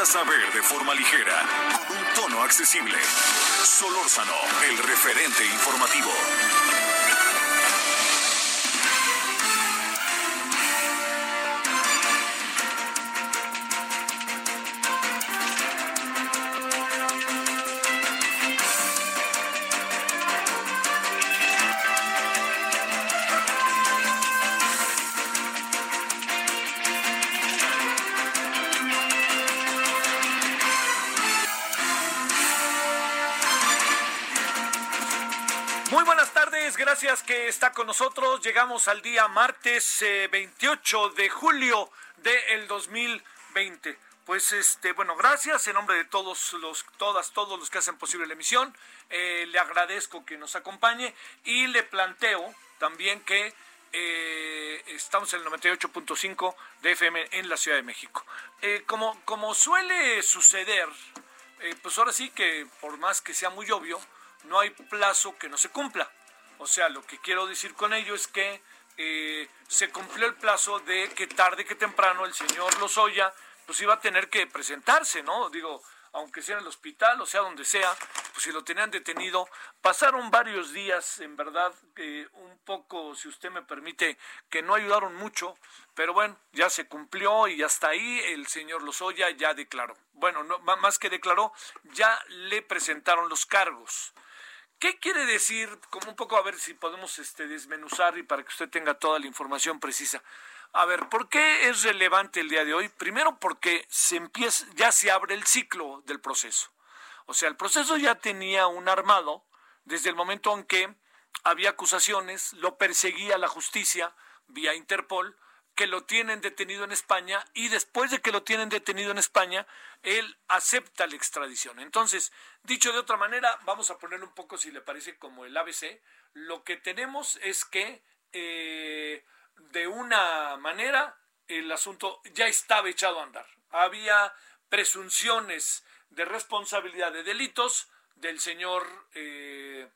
necesitas saber de forma ligera, con un tono accesible. Solórzano, el referente informativo. Llegamos al día martes eh, 28 de julio del 2020. Pues este, bueno, gracias en nombre de todos los, todas, todos los que hacen posible la emisión. Eh, le agradezco que nos acompañe y le planteo también que eh, estamos en el 98.5 de FM en la Ciudad de México. Eh, como, como suele suceder, pues ahora sí que por más que sea muy obvio, no hay plazo que no se cumpla. O sea, lo que quiero decir con ello es que eh, se cumplió el plazo de que tarde que temprano el señor Lozoya pues iba a tener que presentarse, ¿no? Digo, aunque sea en el hospital o sea donde sea, pues si lo tenían detenido, pasaron varios días, en verdad, eh, un poco, si usted me permite, que no ayudaron mucho, pero bueno, ya se cumplió y hasta ahí el señor Lozoya ya declaró. Bueno, no, má- más que declaró, ya le presentaron los cargos. ¿Qué quiere decir? Como un poco a ver si podemos este, desmenuzar y para que usted tenga toda la información precisa. A ver, ¿por qué es relevante el día de hoy? Primero porque se empieza, ya se abre el ciclo del proceso. O sea, el proceso ya tenía un armado desde el momento en que había acusaciones, lo perseguía la justicia vía Interpol, que lo tienen detenido en España y después de que lo tienen detenido en España, él acepta la extradición. Entonces, dicho de otra manera, vamos a ponerlo un poco, si le parece, como el ABC, lo que tenemos es que eh, de una manera el asunto ya estaba echado a andar. Había presunciones de responsabilidad de delitos del señor eh,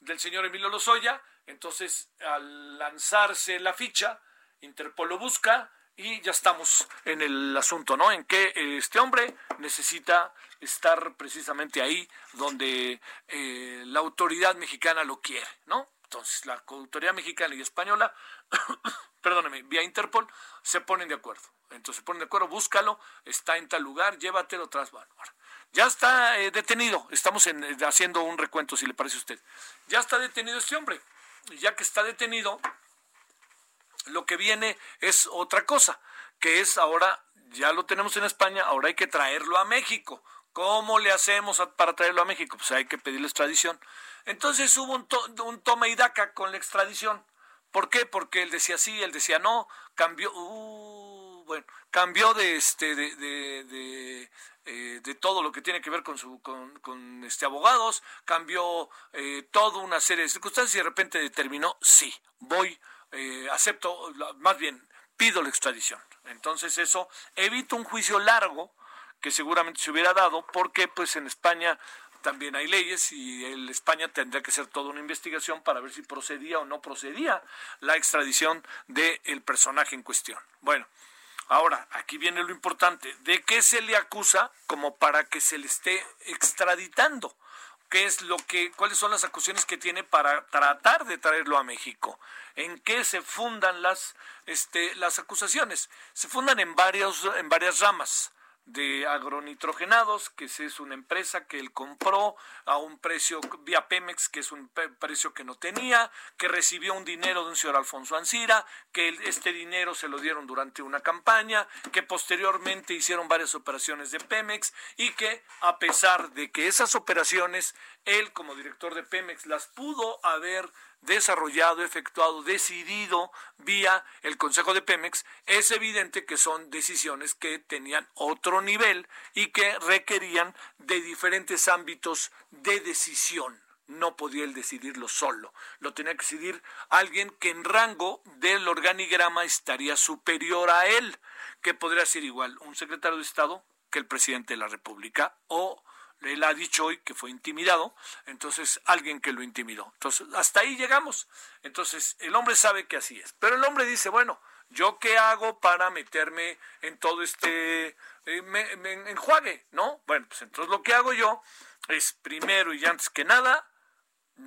del señor Emilio Lozoya. Entonces, al lanzarse la ficha, Interpol lo busca y ya estamos en el asunto, ¿no? En que eh, este hombre necesita estar precisamente ahí donde eh, la autoridad mexicana lo quiere, ¿no? Entonces, la autoridad mexicana y española, perdóneme, vía Interpol, se ponen de acuerdo. Entonces, se ponen de acuerdo, búscalo, está en tal lugar, llévatelo tras bueno, Ya está eh, detenido, estamos en, haciendo un recuento, si le parece a usted. Ya está detenido este hombre. Y ya que está detenido, lo que viene es otra cosa, que es ahora, ya lo tenemos en España, ahora hay que traerlo a México. ¿Cómo le hacemos para traerlo a México? Pues hay que pedirle extradición. Entonces hubo un, to- un toma y daca con la extradición. ¿Por qué? Porque él decía sí, él decía no, cambió, uh, bueno, cambió de este, de, de, eh, de todo lo que tiene que ver con su, con, con, este abogados, cambió eh, toda una serie de circunstancias y de repente determinó sí, voy, eh, acepto, más bien pido la extradición. Entonces eso evita un juicio largo que seguramente se hubiera dado porque pues en España también hay leyes y en España tendría que hacer toda una investigación para ver si procedía o no procedía la extradición del personaje en cuestión. Bueno, ahora aquí viene lo importante, ¿de qué se le acusa como para que se le esté extraditando? ¿Qué es lo que, cuáles son las acusaciones que tiene para tratar de traerlo a México? ¿En qué se fundan las, este, las acusaciones? Se fundan en varios, en varias ramas de agronitrogenados, que es una empresa que él compró a un precio vía Pemex, que es un precio que no tenía, que recibió un dinero de un señor Alfonso Ancira, que este dinero se lo dieron durante una campaña, que posteriormente hicieron varias operaciones de Pemex y que a pesar de que esas operaciones él como director de Pemex las pudo haber desarrollado, efectuado, decidido vía el Consejo de Pemex, es evidente que son decisiones que tenían otro nivel y que requerían de diferentes ámbitos de decisión. No podía él decidirlo solo, lo tenía que decidir alguien que en rango del organigrama estaría superior a él, que podría ser igual un secretario de Estado que el presidente de la República o él ha dicho hoy que fue intimidado, entonces alguien que lo intimidó. Entonces, hasta ahí llegamos. Entonces, el hombre sabe que así es. Pero el hombre dice, bueno, ¿yo qué hago para meterme en todo este eh, enjuague? ¿No? Bueno, pues entonces lo que hago yo es, primero y antes que nada,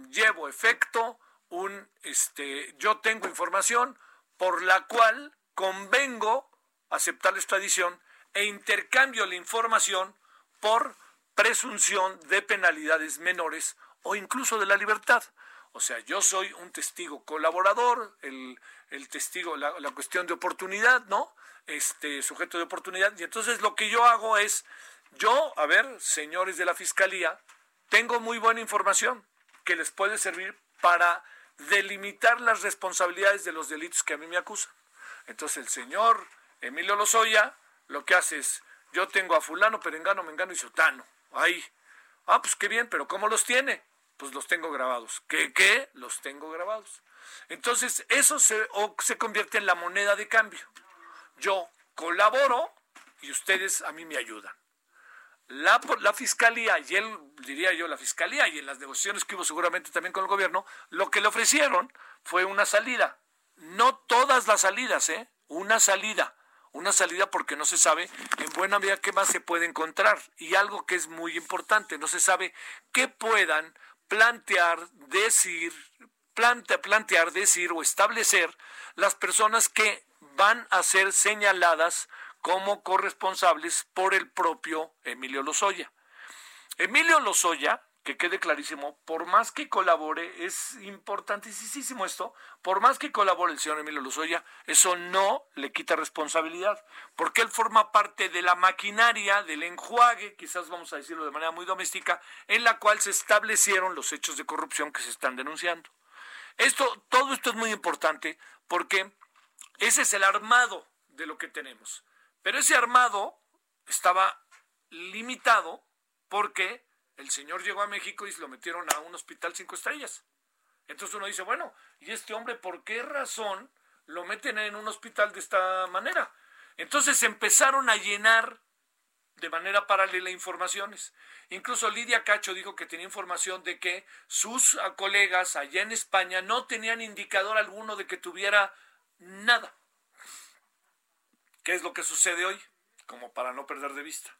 llevo efecto un, este, yo tengo información por la cual convengo aceptar la extradición e intercambio la información por presunción de penalidades menores o incluso de la libertad. O sea, yo soy un testigo colaborador, el, el testigo, la, la, cuestión de oportunidad, ¿no? Este sujeto de oportunidad. Y entonces lo que yo hago es, yo, a ver, señores de la Fiscalía, tengo muy buena información que les puede servir para delimitar las responsabilidades de los delitos que a mí me acusan. Entonces el señor Emilio Lozoya lo que hace es, yo tengo a fulano, perengano, mengano y sotano Ahí. Ah, pues qué bien, pero ¿cómo los tiene? Pues los tengo grabados. ¿Qué, qué? Los tengo grabados. Entonces, eso se, se convierte en la moneda de cambio. Yo colaboro y ustedes a mí me ayudan. La, la, fiscalía, y él, diría yo, la fiscalía, y en las negociaciones que hubo seguramente también con el gobierno, lo que le ofrecieron fue una salida. No todas las salidas, ¿eh? Una salida una salida porque no se sabe en buena medida qué más se puede encontrar. Y algo que es muy importante, no se sabe qué puedan plantear, decir, plantear, decir o establecer las personas que van a ser señaladas como corresponsables por el propio Emilio Lozoya. Emilio Lozoya que quede clarísimo, por más que colabore, es importantísimo esto, por más que colabore el señor Emilio Lozoya, eso no le quita responsabilidad, porque él forma parte de la maquinaria del enjuague, quizás vamos a decirlo de manera muy doméstica, en la cual se establecieron los hechos de corrupción que se están denunciando. Esto, todo esto es muy importante porque ese es el armado de lo que tenemos. Pero ese armado estaba limitado porque el señor llegó a México y se lo metieron a un hospital cinco estrellas. Entonces uno dice, bueno, ¿y este hombre por qué razón lo meten en un hospital de esta manera? Entonces empezaron a llenar de manera paralela informaciones. Incluso Lidia Cacho dijo que tenía información de que sus colegas allá en España no tenían indicador alguno de que tuviera nada. ¿Qué es lo que sucede hoy? Como para no perder de vista.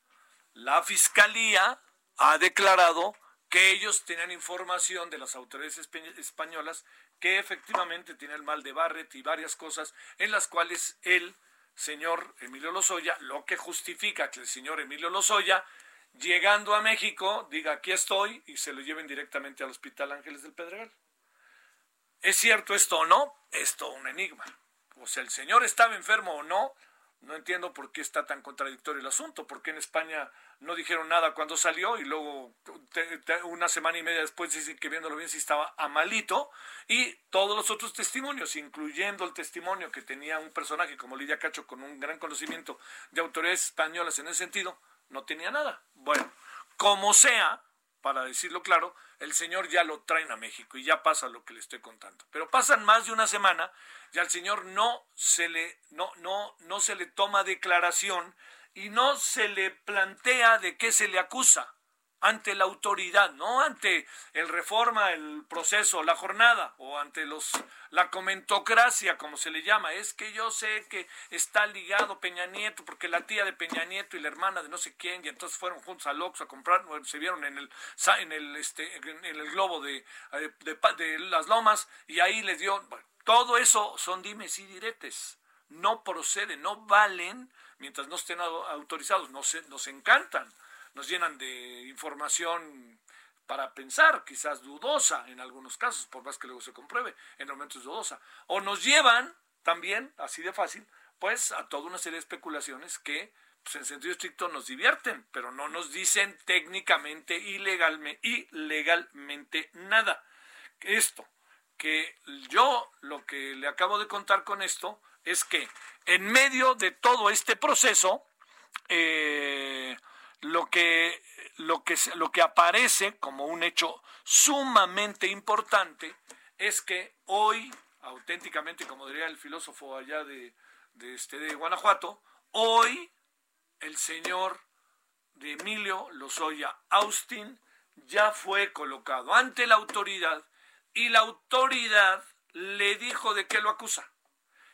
La fiscalía ha declarado que ellos tenían información de las autoridades españolas que efectivamente tiene el mal de Barrett y varias cosas en las cuales el señor Emilio Lozoya, lo que justifica que el señor Emilio Lozoya, llegando a México, diga aquí estoy y se lo lleven directamente al Hospital Ángeles del Pedregal. ¿Es cierto esto o no? Esto un enigma. O sea, el señor estaba enfermo o no, no entiendo por qué está tan contradictorio el asunto, porque en España no dijeron nada cuando salió y luego una semana y media después dicen que viéndolo bien si estaba a malito y todos los otros testimonios, incluyendo el testimonio que tenía un personaje como Lidia Cacho con un gran conocimiento de autoridades españolas en ese sentido, no tenía nada. Bueno, como sea, para decirlo claro, el señor ya lo traen a México y ya pasa lo que le estoy contando. Pero pasan más de una semana y al señor no se le, no, no, no se le toma declaración y no se le plantea de qué se le acusa ante la autoridad, no ante el reforma, el proceso, la jornada o ante los la comentocracia, como se le llama. Es que yo sé que está ligado Peña Nieto porque la tía de Peña Nieto y la hermana de no sé quién y entonces fueron juntos al Oxxo a comprar, se vieron en el en el este en el globo de, de, las lomas y ahí les dio todo eso son dimes y diretes. No proceden, no valen mientras no estén autorizados, no se, nos encantan nos llenan de información para pensar, quizás dudosa en algunos casos, por más que luego se compruebe, en momentos dudosa. O nos llevan también, así de fácil, pues a toda una serie de especulaciones que pues, en sentido estricto nos divierten, pero no nos dicen técnicamente y legalmente, nada. Esto, que yo lo que le acabo de contar con esto es que en medio de todo este proceso, eh, lo, que, lo, que, lo que aparece como un hecho sumamente importante es que hoy, auténticamente, como diría el filósofo allá de, de, este, de Guanajuato, hoy el señor de Emilio Lozoya Austin ya fue colocado ante la autoridad y la autoridad le dijo de qué lo acusa.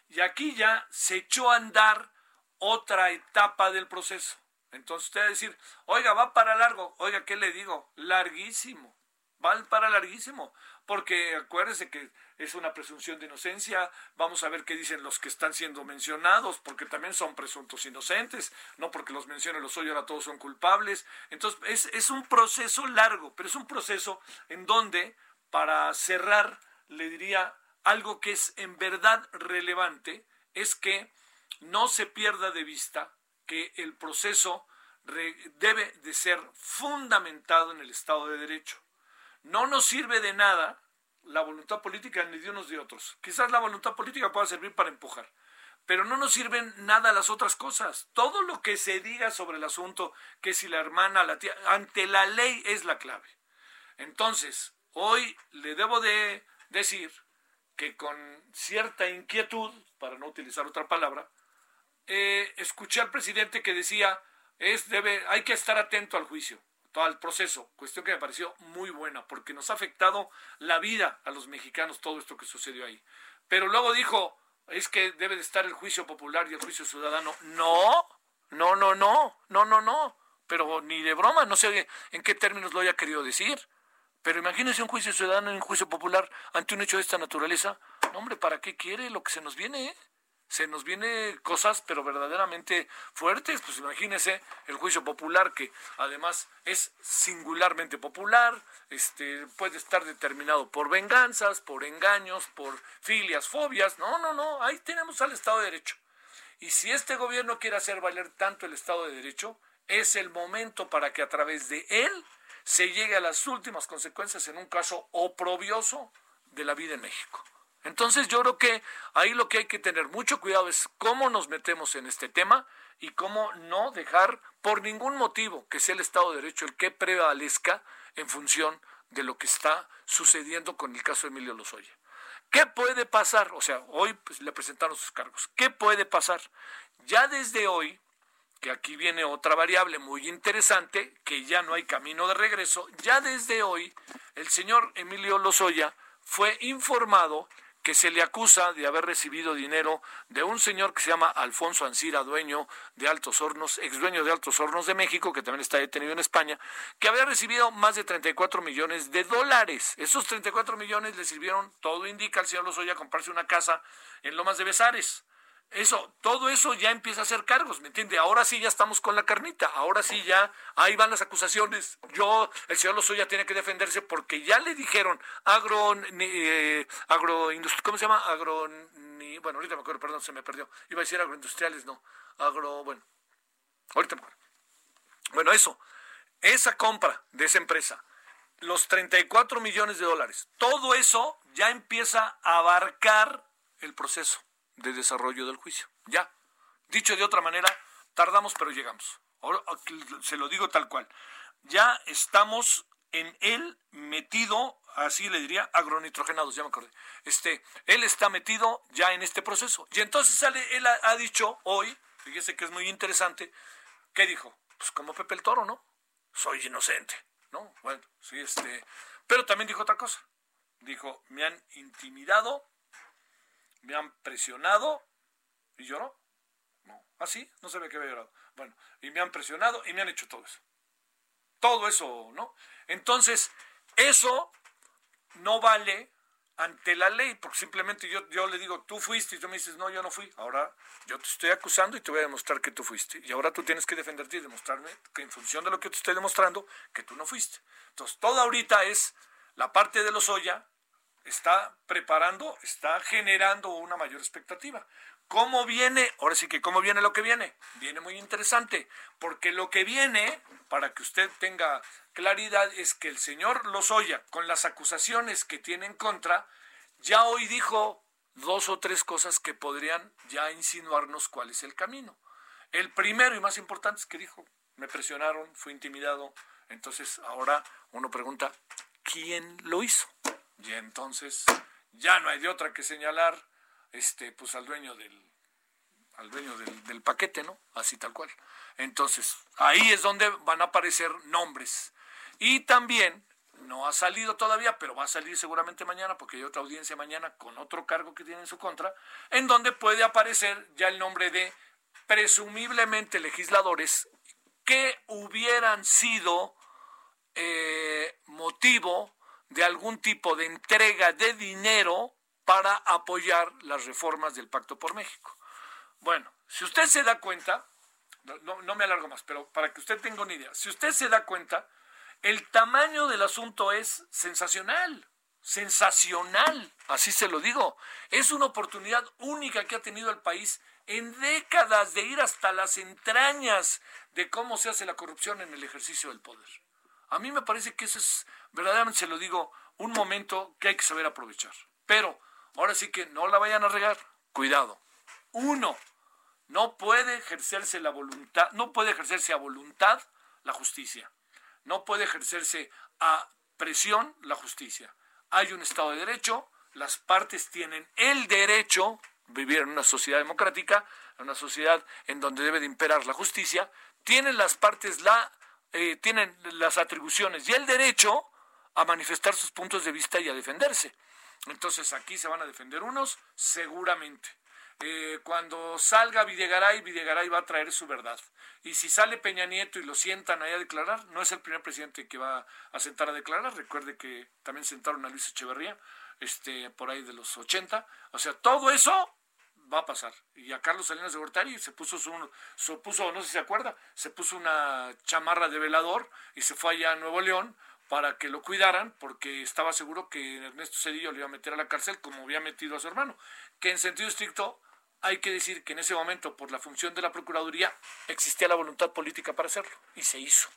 Y aquí ya se echó a andar otra etapa del proceso. Entonces usted va a decir, oiga, va para largo. Oiga, ¿qué le digo? Larguísimo. Va para larguísimo. Porque acuérdese que es una presunción de inocencia. Vamos a ver qué dicen los que están siendo mencionados, porque también son presuntos inocentes. No porque los mencione los hoy ahora todos son culpables. Entonces es, es un proceso largo, pero es un proceso en donde para cerrar, le diría algo que es en verdad relevante, es que no se pierda de vista que el proceso debe de ser fundamentado en el Estado de Derecho. No nos sirve de nada la voluntad política ni de unos ni de otros. Quizás la voluntad política pueda servir para empujar, pero no nos sirven nada las otras cosas. Todo lo que se diga sobre el asunto, que si la hermana, la tía, ante la ley es la clave. Entonces, Hoy le debo de decir que con cierta inquietud, para no utilizar otra palabra, eh, escuché al presidente que decía es debe hay que estar atento al juicio, al proceso, cuestión que me pareció muy buena porque nos ha afectado la vida a los mexicanos todo esto que sucedió ahí. Pero luego dijo es que debe de estar el juicio popular y el juicio ciudadano. No, no, no, no, no, no, no. Pero ni de broma, no sé en qué términos lo haya querido decir. Pero imagínese un juicio ciudadano y un juicio popular ante un hecho de esta naturaleza. Hombre, ¿para qué quiere lo que se nos viene? Eh? Se nos viene cosas, pero verdaderamente fuertes. Pues imagínese el juicio popular, que además es singularmente popular, este, puede estar determinado por venganzas, por engaños, por filias, fobias. No, no, no, ahí tenemos al Estado de Derecho. Y si este gobierno quiere hacer valer tanto el Estado de Derecho, es el momento para que a través de él se llegue a las últimas consecuencias en un caso oprobioso de la vida en México. Entonces yo creo que ahí lo que hay que tener mucho cuidado es cómo nos metemos en este tema y cómo no dejar por ningún motivo que sea el Estado de Derecho el que prevalezca en función de lo que está sucediendo con el caso de Emilio Lozoya. ¿Qué puede pasar? O sea, hoy pues, le presentaron sus cargos. ¿Qué puede pasar? Ya desde hoy que aquí viene otra variable muy interesante, que ya no hay camino de regreso, ya desde hoy el señor Emilio Lozoya fue informado que se le acusa de haber recibido dinero de un señor que se llama Alfonso Ancira, dueño de Altos Hornos, ex dueño de Altos Hornos de México, que también está detenido en España, que había recibido más de 34 millones de dólares. Esos 34 millones le sirvieron, todo indica al señor Lozoya, comprarse una casa en Lomas de Besares. Eso, todo eso ya empieza a ser cargos, ¿me entiende? Ahora sí ya estamos con la carnita, ahora sí ya, ahí van las acusaciones. Yo, el señor Lozoya tiene que defenderse porque ya le dijeron agro, eh, ¿cómo se llama? Agro, bueno, ahorita me acuerdo, perdón, se me perdió. Iba a decir agroindustriales, no, agro, bueno, ahorita me acuerdo. Bueno, eso, esa compra de esa empresa, los 34 millones de dólares, todo eso ya empieza a abarcar el proceso de desarrollo del juicio. Ya. Dicho de otra manera, tardamos pero llegamos. Ahora se lo digo tal cual. Ya estamos en él metido, así le diría, agronitrogenados, ya me acordé. Este, él está metido ya en este proceso. Y entonces sale, él ha, dicho hoy, fíjese que es muy interesante, ¿qué dijo? Pues como Pepe el Toro, ¿no? Soy inocente, ¿no? Bueno, sí, este. Pero también dijo otra cosa. Dijo, me han intimidado me han presionado y lloró. No, así, ¿Ah, no ve que había llorado. Bueno, y me han presionado y me han hecho todo eso. Todo eso, ¿no? Entonces, eso no vale ante la ley, porque simplemente yo, yo le digo, tú fuiste, y tú me dices, no, yo no fui. Ahora yo te estoy acusando y te voy a demostrar que tú fuiste. Y ahora tú tienes que defenderte y demostrarme que en función de lo que te estoy demostrando, que tú no fuiste. Entonces, todo ahorita es la parte de los Oya está preparando, está generando una mayor expectativa. ¿Cómo viene? Ahora sí que, ¿cómo viene lo que viene? Viene muy interesante, porque lo que viene, para que usted tenga claridad, es que el señor Lozoya, con las acusaciones que tiene en contra, ya hoy dijo dos o tres cosas que podrían ya insinuarnos cuál es el camino. El primero y más importante es que dijo, me presionaron, fui intimidado, entonces ahora uno pregunta, ¿quién lo hizo? Y entonces ya no hay de otra que señalar este pues al dueño del al dueño del, paquete, ¿no? Así tal cual. Entonces, ahí es donde van a aparecer nombres. Y también no ha salido todavía, pero va a salir seguramente mañana, porque hay otra audiencia mañana con otro cargo que tiene en su contra, en donde puede aparecer ya el nombre de presumiblemente legisladores que hubieran sido eh, motivo de algún tipo de entrega de dinero para apoyar las reformas del Pacto por México. Bueno, si usted se da cuenta, no, no me alargo más, pero para que usted tenga una idea, si usted se da cuenta, el tamaño del asunto es sensacional, sensacional, así se lo digo. Es una oportunidad única que ha tenido el país en décadas de ir hasta las entrañas de cómo se hace la corrupción en el ejercicio del poder. A mí me parece que eso es, verdaderamente se lo digo, un momento que hay que saber aprovechar. Pero ahora sí que no la vayan a regar, cuidado. Uno, no puede ejercerse la voluntad, no puede ejercerse a voluntad la justicia. No puede ejercerse a presión la justicia. Hay un Estado de Derecho, las partes tienen el derecho vivir en una sociedad democrática, en una sociedad en donde debe de imperar la justicia, tienen las partes la eh, tienen las atribuciones y el derecho a manifestar sus puntos de vista y a defenderse. Entonces aquí se van a defender unos, seguramente. Eh, cuando salga Videgaray, Videgaray va a traer su verdad. Y si sale Peña Nieto y lo sientan ahí a declarar, no es el primer presidente que va a sentar a declarar. Recuerde que también sentaron a Luis Echeverría, este, por ahí de los 80. O sea, todo eso va a pasar. Y a Carlos Salinas de Gortari se puso su, se puso, no sé si se acuerda, se puso una chamarra de velador y se fue allá a Nuevo León para que lo cuidaran, porque estaba seguro que Ernesto Cedillo le iba a meter a la cárcel como había metido a su hermano. Que en sentido estricto hay que decir que en ese momento, por la función de la Procuraduría, existía la voluntad política para hacerlo, y se hizo.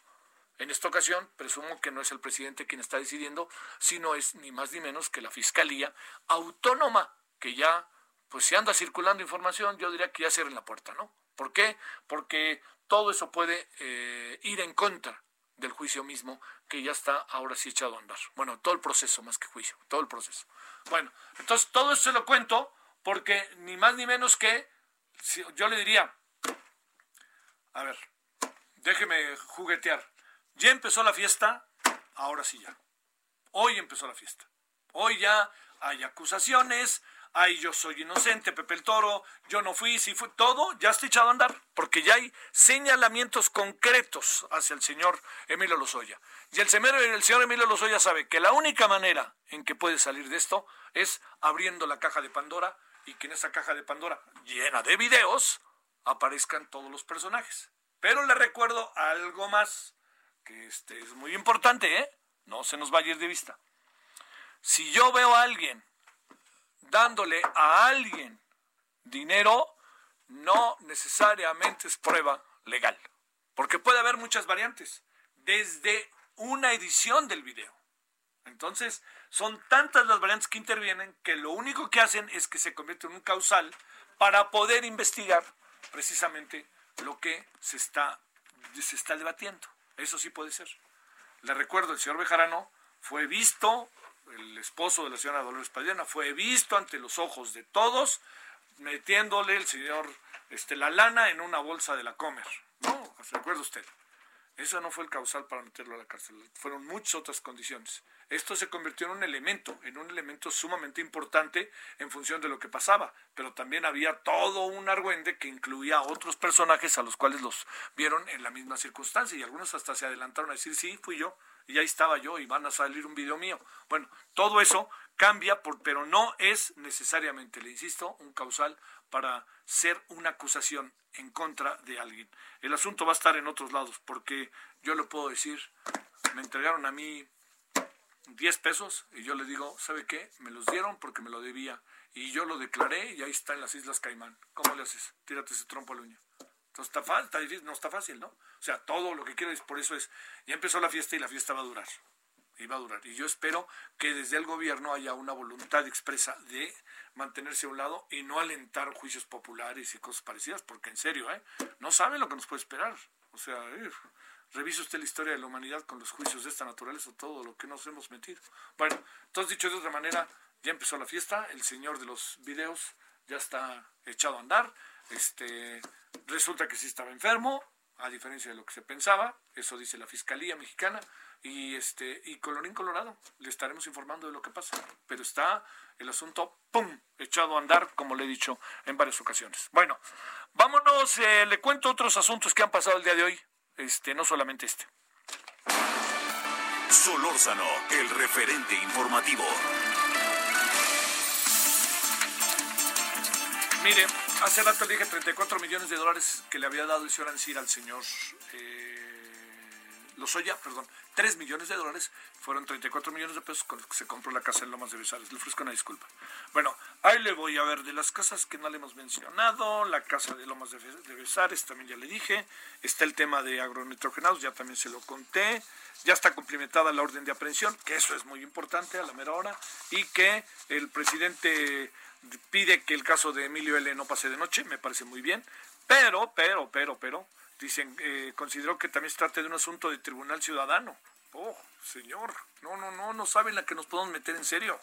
En esta ocasión, presumo que no es el presidente quien está decidiendo, sino es ni más ni menos que la Fiscalía Autónoma, que ya, pues si anda circulando información, yo diría que ya cierren la puerta, ¿no? ¿Por qué? Porque todo eso puede eh, ir en contra del juicio mismo que ya está ahora sí echado a andar. Bueno, todo el proceso más que juicio, todo el proceso. Bueno, entonces todo eso se lo cuento porque ni más ni menos que, yo le diría, a ver, déjeme juguetear. Ya empezó la fiesta, ahora sí ya. Hoy empezó la fiesta. Hoy ya hay acusaciones, hay yo soy inocente, Pepe el Toro, yo no fui, si fue, todo ya está echado a andar, porque ya hay señalamientos concretos hacia el señor Emilio Lozoya. Y el, el señor Emilio Lozoya sabe que la única manera en que puede salir de esto es abriendo la caja de Pandora y que en esa caja de Pandora llena de videos aparezcan todos los personajes. Pero le recuerdo algo más, que este es muy importante, ¿eh? No se nos vaya a ir de vista. Si yo veo a alguien dándole a alguien dinero, no necesariamente es prueba legal, porque puede haber muchas variantes, desde una edición del video. Entonces, son tantas las variantes que intervienen que lo único que hacen es que se convierte en un causal para poder investigar precisamente lo que se está, se está debatiendo. Eso sí puede ser. Le recuerdo, el señor Bejarano fue visto, el esposo de la señora Dolores Padilla, fue visto ante los ojos de todos, metiéndole el señor este, la lana en una bolsa de la Comer. ¿No? ¿Recuerda usted? Eso no fue el causal para meterlo a la cárcel, fueron muchas otras condiciones. Esto se convirtió en un elemento, en un elemento sumamente importante en función de lo que pasaba, pero también había todo un argüende que incluía a otros personajes a los cuales los vieron en la misma circunstancia y algunos hasta se adelantaron a decir, sí, fui yo, y ahí estaba yo y van a salir un video mío. Bueno, todo eso cambia, por, pero no es necesariamente, le insisto, un causal para ser una acusación en contra de alguien. El asunto va a estar en otros lados, porque yo le puedo decir, me entregaron a mí 10 pesos y yo le digo, ¿sabe qué? Me los dieron porque me lo debía y yo lo declaré y ahí está en las Islas Caimán. ¿Cómo le haces? Tírate ese trompo al uña. Está, difícil, no está fácil, ¿no? O sea, todo lo que quiero es, por eso es, ya empezó la fiesta y la fiesta va a durar. y va a durar. Y yo espero que desde el gobierno haya una voluntad expresa de mantenerse a un lado y no alentar juicios populares y cosas parecidas, porque en serio, ¿eh? no saben lo que nos puede esperar. O sea, eh, revise usted la historia de la humanidad con los juicios de esta naturaleza, todo lo que nos hemos metido. Bueno, entonces dicho de otra manera, ya empezó la fiesta, el señor de los videos ya está echado a andar, este, resulta que sí estaba enfermo, a diferencia de lo que se pensaba, eso dice la Fiscalía Mexicana, y este y colorín colorado le estaremos informando de lo que pasa pero está el asunto pum echado a andar como le he dicho en varias ocasiones. Bueno vámonos eh, le cuento otros asuntos que han pasado el día de hoy este no solamente este. Solórzano el referente informativo. Mire hace rato le dije 34 millones de dólares que le había dado el señor Ansir al señor eh, Lozoya, perdón, 3 millones de dólares, fueron 34 millones de pesos con los que se compró la casa en Lomas de Besares. Le ofrezco una disculpa. Bueno, ahí le voy a ver de las casas que no le hemos mencionado, la casa de Lomas de, Besares, también ya le dije, está el tema de agronitrogenados, ya también se lo conté, ya está cumplimentada la orden de aprehensión, que eso es muy importante a la mera hora, y que el presidente pide que el caso de Emilio L. no pase de noche, me parece muy bien, pero, pero, pero, pero, dicen, eh, consideró que también se trata de un asunto de tribunal ciudadano. Oh, señor, no, no, no, no saben la que nos podemos meter en serio.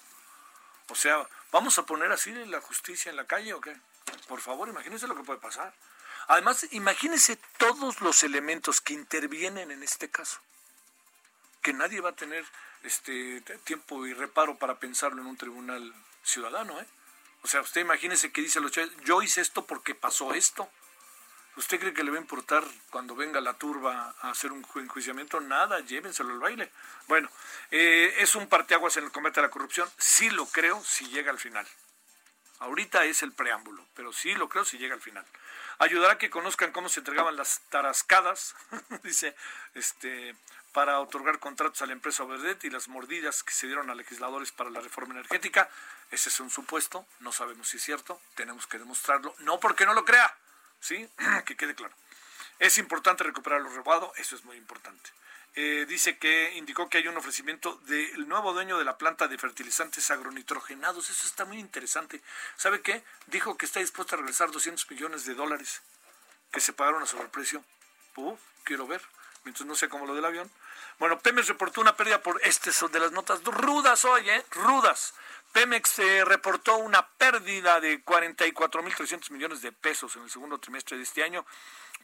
O sea, ¿vamos a poner así la justicia en la calle o qué? Por favor, imagínense lo que puede pasar. Además, imagínense todos los elementos que intervienen en este caso. Que nadie va a tener este tiempo y reparo para pensarlo en un tribunal ciudadano, ¿eh? O sea, usted imagínese que dice los yo hice esto porque pasó esto. ¿Usted cree que le va a importar cuando venga la turba a hacer un enjuiciamiento? Nada, llévenselo al baile. Bueno, eh, ¿es un parteaguas en el combate a la corrupción? Sí lo creo si llega al final. Ahorita es el preámbulo, pero sí lo creo si llega al final. Ayudará a que conozcan cómo se entregaban las tarascadas, dice, este, para otorgar contratos a la empresa Verdet y las mordidas que se dieron a legisladores para la reforma energética. Ese es un supuesto, no sabemos si es cierto, tenemos que demostrarlo, no porque no lo crea, ¿sí? que quede claro. Es importante recuperar lo robado, eso es muy importante. Eh, dice que indicó que hay un ofrecimiento del nuevo dueño de la planta de fertilizantes agronitrogenados. Eso está muy interesante. ¿Sabe qué? Dijo que está dispuesto a regresar 200 millones de dólares que se pagaron a sobreprecio. Uf, quiero ver. Mientras no sé cómo lo del avión. Bueno, Pemex reportó una pérdida por este son de las notas rudas hoy, ¿eh? Rudas. Pemex eh, reportó una pérdida de 44.300 millones de pesos en el segundo trimestre de este año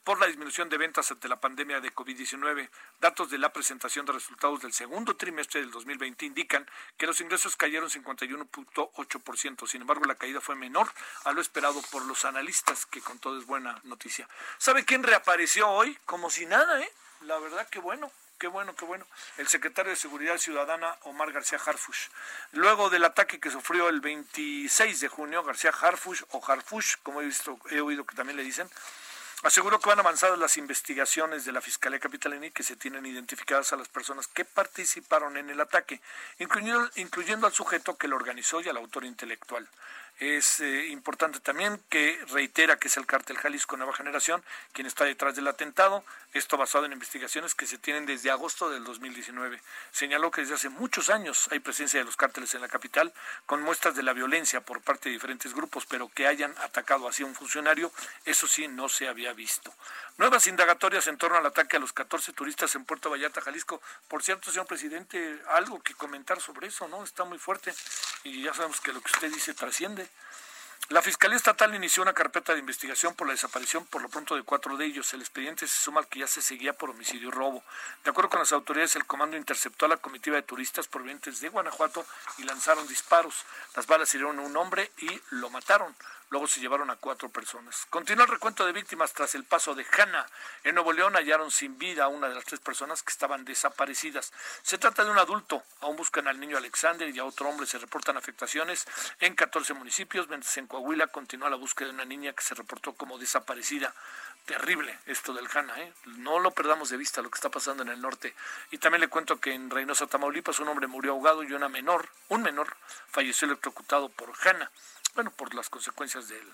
por la disminución de ventas ante la pandemia de COVID-19. Datos de la presentación de resultados del segundo trimestre del 2020 indican que los ingresos cayeron 51.8%. Sin embargo, la caída fue menor a lo esperado por los analistas, que con todo es buena noticia. ¿Sabe quién reapareció hoy? Como si nada, ¿eh? La verdad que bueno. Qué bueno, qué bueno. El secretario de Seguridad Ciudadana, Omar García Harfush. Luego del ataque que sufrió el 26 de junio, García Harfush o Harfush, como he, visto, he oído que también le dicen, Aseguró que van avanzadas las investigaciones de la Fiscalía Capitalina y que se tienen identificadas a las personas que participaron en el ataque, incluyendo, incluyendo al sujeto que lo organizó y al autor intelectual. Es eh, importante también que reitera que es el cártel Jalisco Nueva Generación quien está detrás del atentado, esto basado en investigaciones que se tienen desde agosto del 2019. Señaló que desde hace muchos años hay presencia de los cárteles en la capital con muestras de la violencia por parte de diferentes grupos, pero que hayan atacado así a un funcionario, eso sí no se había visto. Nuevas indagatorias en torno al ataque a los 14 turistas en Puerto Vallarta, Jalisco. Por cierto, señor presidente, algo que comentar sobre eso, ¿no? Está muy fuerte y ya sabemos que lo que usted dice trasciende. La Fiscalía Estatal inició una carpeta de investigación por la desaparición por lo pronto de cuatro de ellos. El expediente se suma al que ya se seguía por homicidio y robo. De acuerdo con las autoridades, el comando interceptó a la comitiva de turistas provenientes de Guanajuato y lanzaron disparos. Las balas hirieron a un hombre y lo mataron. Luego se llevaron a cuatro personas. Continúa el recuento de víctimas tras el paso de Hanna. En Nuevo León hallaron sin vida a una de las tres personas que estaban desaparecidas. Se trata de un adulto. Aún buscan al niño Alexander y a otro hombre. Se reportan afectaciones en 14 municipios, mientras en Coahuila continúa la búsqueda de una niña que se reportó como desaparecida. Terrible esto del Hanna, ¿eh? No lo perdamos de vista lo que está pasando en el norte. Y también le cuento que en Reynosa, Tamaulipas, un hombre murió ahogado y una menor, un menor, falleció electrocutado por Hanna bueno, por las consecuencias del,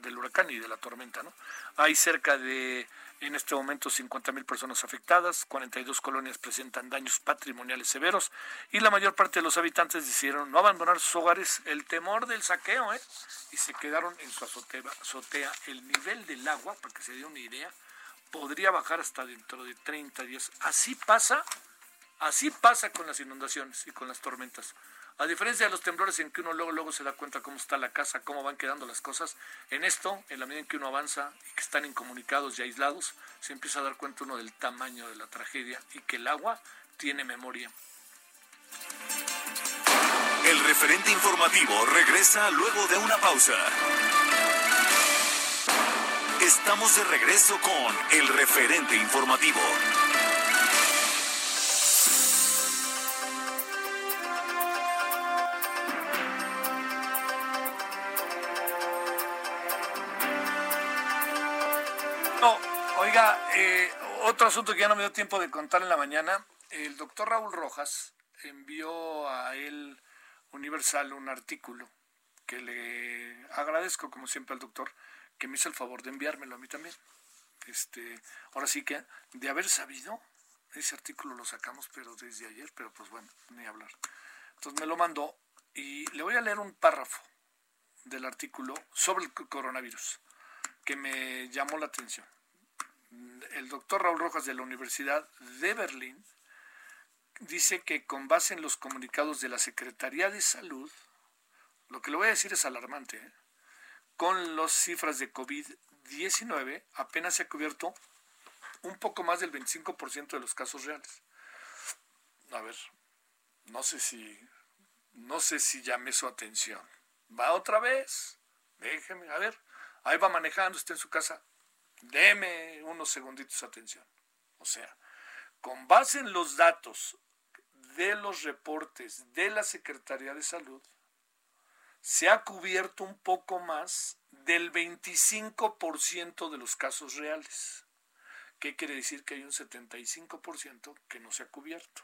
del, huracán y de la tormenta. ¿no? Hay cerca de, en este momento, 50 mil personas afectadas, 42 colonias presentan daños patrimoniales severos y la mayor parte de los habitantes decidieron no abandonar sus hogares, el temor del saqueo, ¿eh? y se quedaron en su azotea. azotea. El nivel del agua, para que se dé una idea, podría bajar hasta dentro de 30 días. Así pasa, así pasa con las inundaciones y con las tormentas. A diferencia de los temblores en que uno luego, luego se da cuenta cómo está la casa, cómo van quedando las cosas, en esto, en la medida en que uno avanza y que están incomunicados y aislados, se empieza a dar cuenta uno del tamaño de la tragedia y que el agua tiene memoria. El referente informativo regresa luego de una pausa. Estamos de regreso con el referente informativo. Asunto que ya no me dio tiempo de contar en la mañana. El doctor Raúl Rojas envió a él Universal un artículo que le agradezco como siempre al doctor que me hizo el favor de enviármelo a mí también. Este, ahora sí que de haber sabido, ese artículo lo sacamos pero desde ayer, pero pues bueno, ni hablar. Entonces me lo mandó y le voy a leer un párrafo del artículo sobre el coronavirus que me llamó la atención. El doctor Raúl Rojas de la Universidad de Berlín dice que con base en los comunicados de la Secretaría de Salud, lo que le voy a decir es alarmante, ¿eh? con las cifras de COVID-19 apenas se ha cubierto un poco más del 25% de los casos reales. A ver, no sé si no sé si llame su atención. Va otra vez. Déjeme, a ver. Ahí va manejando usted en su casa. Deme unos segunditos de atención. O sea, con base en los datos de los reportes de la Secretaría de Salud, se ha cubierto un poco más del 25% de los casos reales. ¿Qué quiere decir? Que hay un 75% que no se ha cubierto.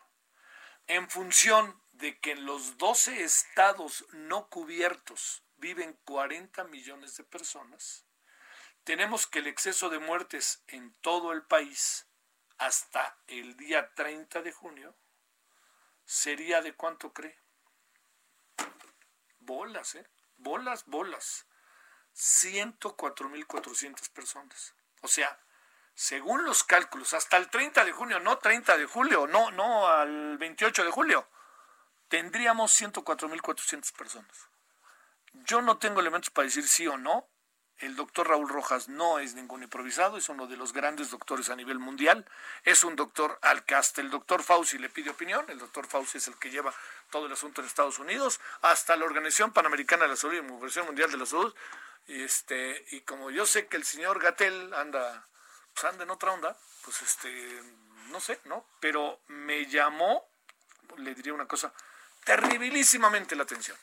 En función de que en los 12 estados no cubiertos viven 40 millones de personas, tenemos que el exceso de muertes en todo el país hasta el día 30 de junio sería de cuánto cree? bolas, ¿eh? Bolas, bolas. 104.400 personas. O sea, según los cálculos, hasta el 30 de junio, no 30 de julio, no, no al 28 de julio, tendríamos 104.400 personas. Yo no tengo elementos para decir sí o no, el doctor Raúl Rojas no es ningún improvisado, es uno de los grandes doctores a nivel mundial. Es un doctor al que hasta el doctor Fauci le pide opinión. El doctor Fauci es el que lleva todo el asunto en Estados Unidos, hasta la Organización Panamericana de la Salud y la Organización Mundial de la Salud. Y, este, y como yo sé que el señor Gatel anda, pues anda en otra onda, pues este, no sé, ¿no? Pero me llamó, le diría una cosa, terribilísimamente la atención.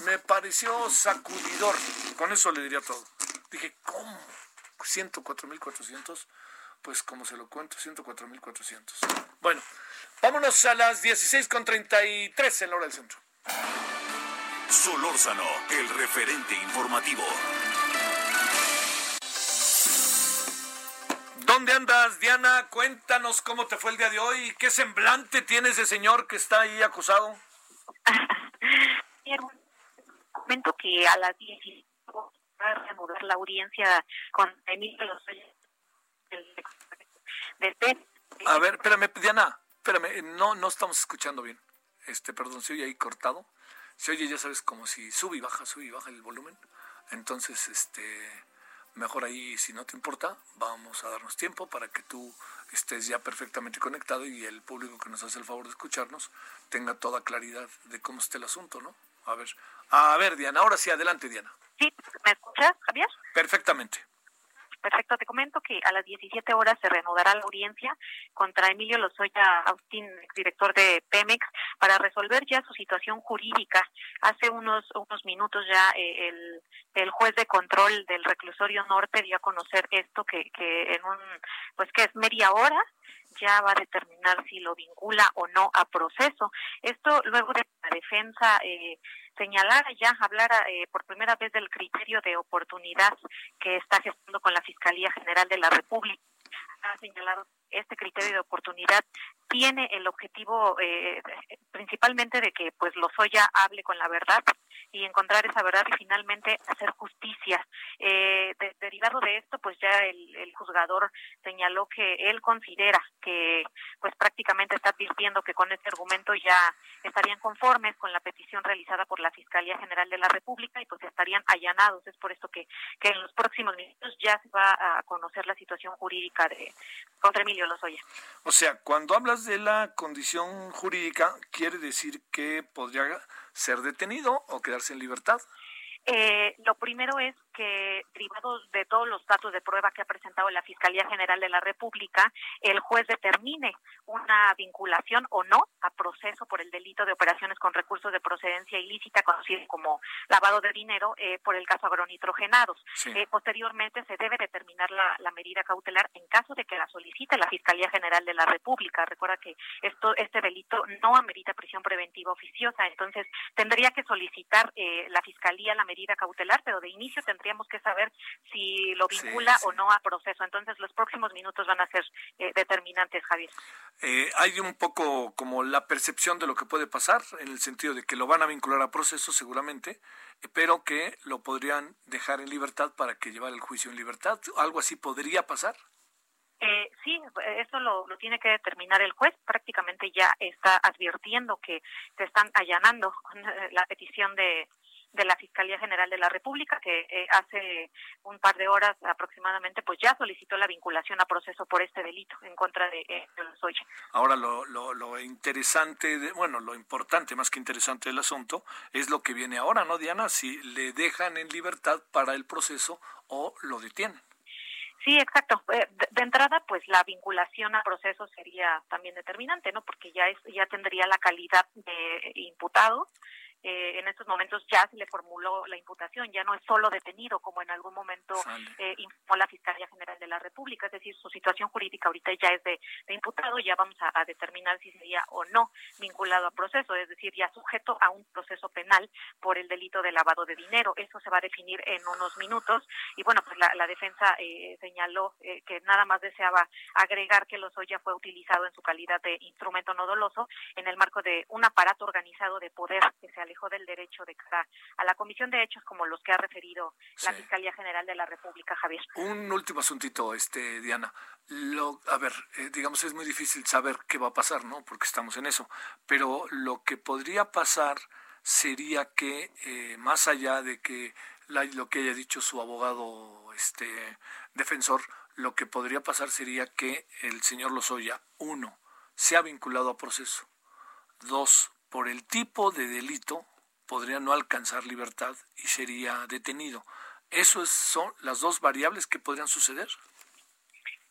Me pareció sacudidor. Con eso le diría todo. Dije, ¿cómo? 104.400. Pues como se lo cuento, 104.400. Bueno, vámonos a las 16.33 en la hora del centro. Solórzano, el referente informativo. ¿Dónde andas, Diana? Cuéntanos cómo te fue el día de hoy. ¿Qué semblante tiene ese señor que está ahí acusado? Comento que a las 10 a reanudar la audiencia con Emilio Lozoya del A ver, espérame, Diana, espérame, no, no estamos escuchando bien. Este, perdón, se oye ahí cortado. Se oye, ya sabes, como si sube y baja, sube y baja el volumen. Entonces, este, mejor ahí, si no te importa, vamos a darnos tiempo para que tú estés ya perfectamente conectado y el público que nos hace el favor de escucharnos tenga toda claridad de cómo está el asunto, ¿no? A ver, a ver, Diana, ahora sí, adelante, Diana. Sí, ¿me escuchas, Javier? Perfectamente. Perfecto, te comento que a las 17 horas se reanudará la audiencia contra Emilio Lozoya Austin, director de Pemex, para resolver ya su situación jurídica. Hace unos unos minutos ya eh, el, el juez de control del reclusorio norte dio a conocer esto que, que en un pues que es media hora ya va a determinar si lo vincula o no a proceso. Esto luego de la defensa eh, señalara ya, hablara eh, por primera vez del criterio de oportunidad que está gestando con la Fiscalía General de la República. Ha señalado este criterio de oportunidad tiene el objetivo eh, principalmente de que pues Lozoya hable con la verdad y encontrar esa verdad y finalmente hacer justicia. Eh, derivado de esto, pues ya el, juzgador señaló que él considera que pues prácticamente está advirtiendo que con este argumento ya estarían conformes con la petición realizada por la Fiscalía General de la República y pues estarían allanados. Es por esto que, que en los próximos minutos ya se va a conocer la situación jurídica de contra Emilio Lozoya. O sea, cuando hablas de la condición jurídica, quiere decir que podría ser detenido o quedarse en libertad. Eh, lo primero es que, derivados de todos los datos de prueba que ha presentado la Fiscalía General de la República, el juez determine una vinculación o no a proceso por el delito de operaciones con recursos de procedencia ilícita, conocido como lavado de dinero, eh, por el caso agronitrogenados. Eh, posteriormente se debe determinar la, la, medida cautelar en caso de que la solicite la Fiscalía General de la República. Recuerda que esto, este delito no amerita prisión preventiva oficiosa, entonces tendría que solicitar eh, la Fiscalía la medida cautelar, pero de inicio tendríamos que saber si lo vincula o no a proceso. Entonces los próximos minutos van a ser eh, determinantes, Javier. Eh, hay un poco como la percepción de lo que puede pasar, en el sentido de que lo van a vincular a proceso seguramente, pero que lo podrían dejar en libertad para que llevar el juicio en libertad. ¿Algo así podría pasar? Eh, sí, eso lo, lo, tiene que determinar el juez. Prácticamente ya está advirtiendo que se están allanando con la petición de, de la Fiscalía General de la República, que eh, hace un par de horas aproximadamente, pues ya solicitó la vinculación a proceso por este delito en contra de, eh, Lozoya. Ahora, lo, lo, lo interesante, de, bueno, lo importante más que interesante del asunto es lo que viene ahora, ¿no, Diana? Si le dejan en libertad para el proceso o lo detienen. Sí, exacto. Eh, de, entrada, pues la vinculación a proceso sería también determinante, ¿no? Porque ya es, ya tendría la calidad de imputado eh, en estos momentos ya se le formuló la imputación, ya no es solo detenido como en algún momento eh, informó la Fiscalía General de la República, es decir, su situación jurídica ahorita ya es de, imputado, ya vamos a, determinar si sería o no vinculado a proceso, es decir, ya sujeto a un proceso penal por el delito de lavado de dinero. Eso se va a definir en unos minutos. Y bueno, pues la, defensa eh, señaló eh, que nada más deseaba agregar que Lozoya fue utilizado en su calidad de instrumento no doloso en el marco de un aparato organizado de poder que se alejó del derecho de cara a la comisión de hechos como los que ha referido la Fiscalía General de la República, Javier. Un último asuntito, este, Diana. Lo, a ver, eh, digamos, es muy difícil saber qué va a pasar, ¿no? Porque estamos en eso. Pero lo que podría pasar sería que, eh, más allá de que lo que haya dicho su abogado este defensor, lo que podría pasar sería que el señor Lozoya, uno, se ha vinculado a proceso. Dos, por el tipo de delito podría no alcanzar libertad y sería detenido. ¿Eso son las dos variables que podrían suceder?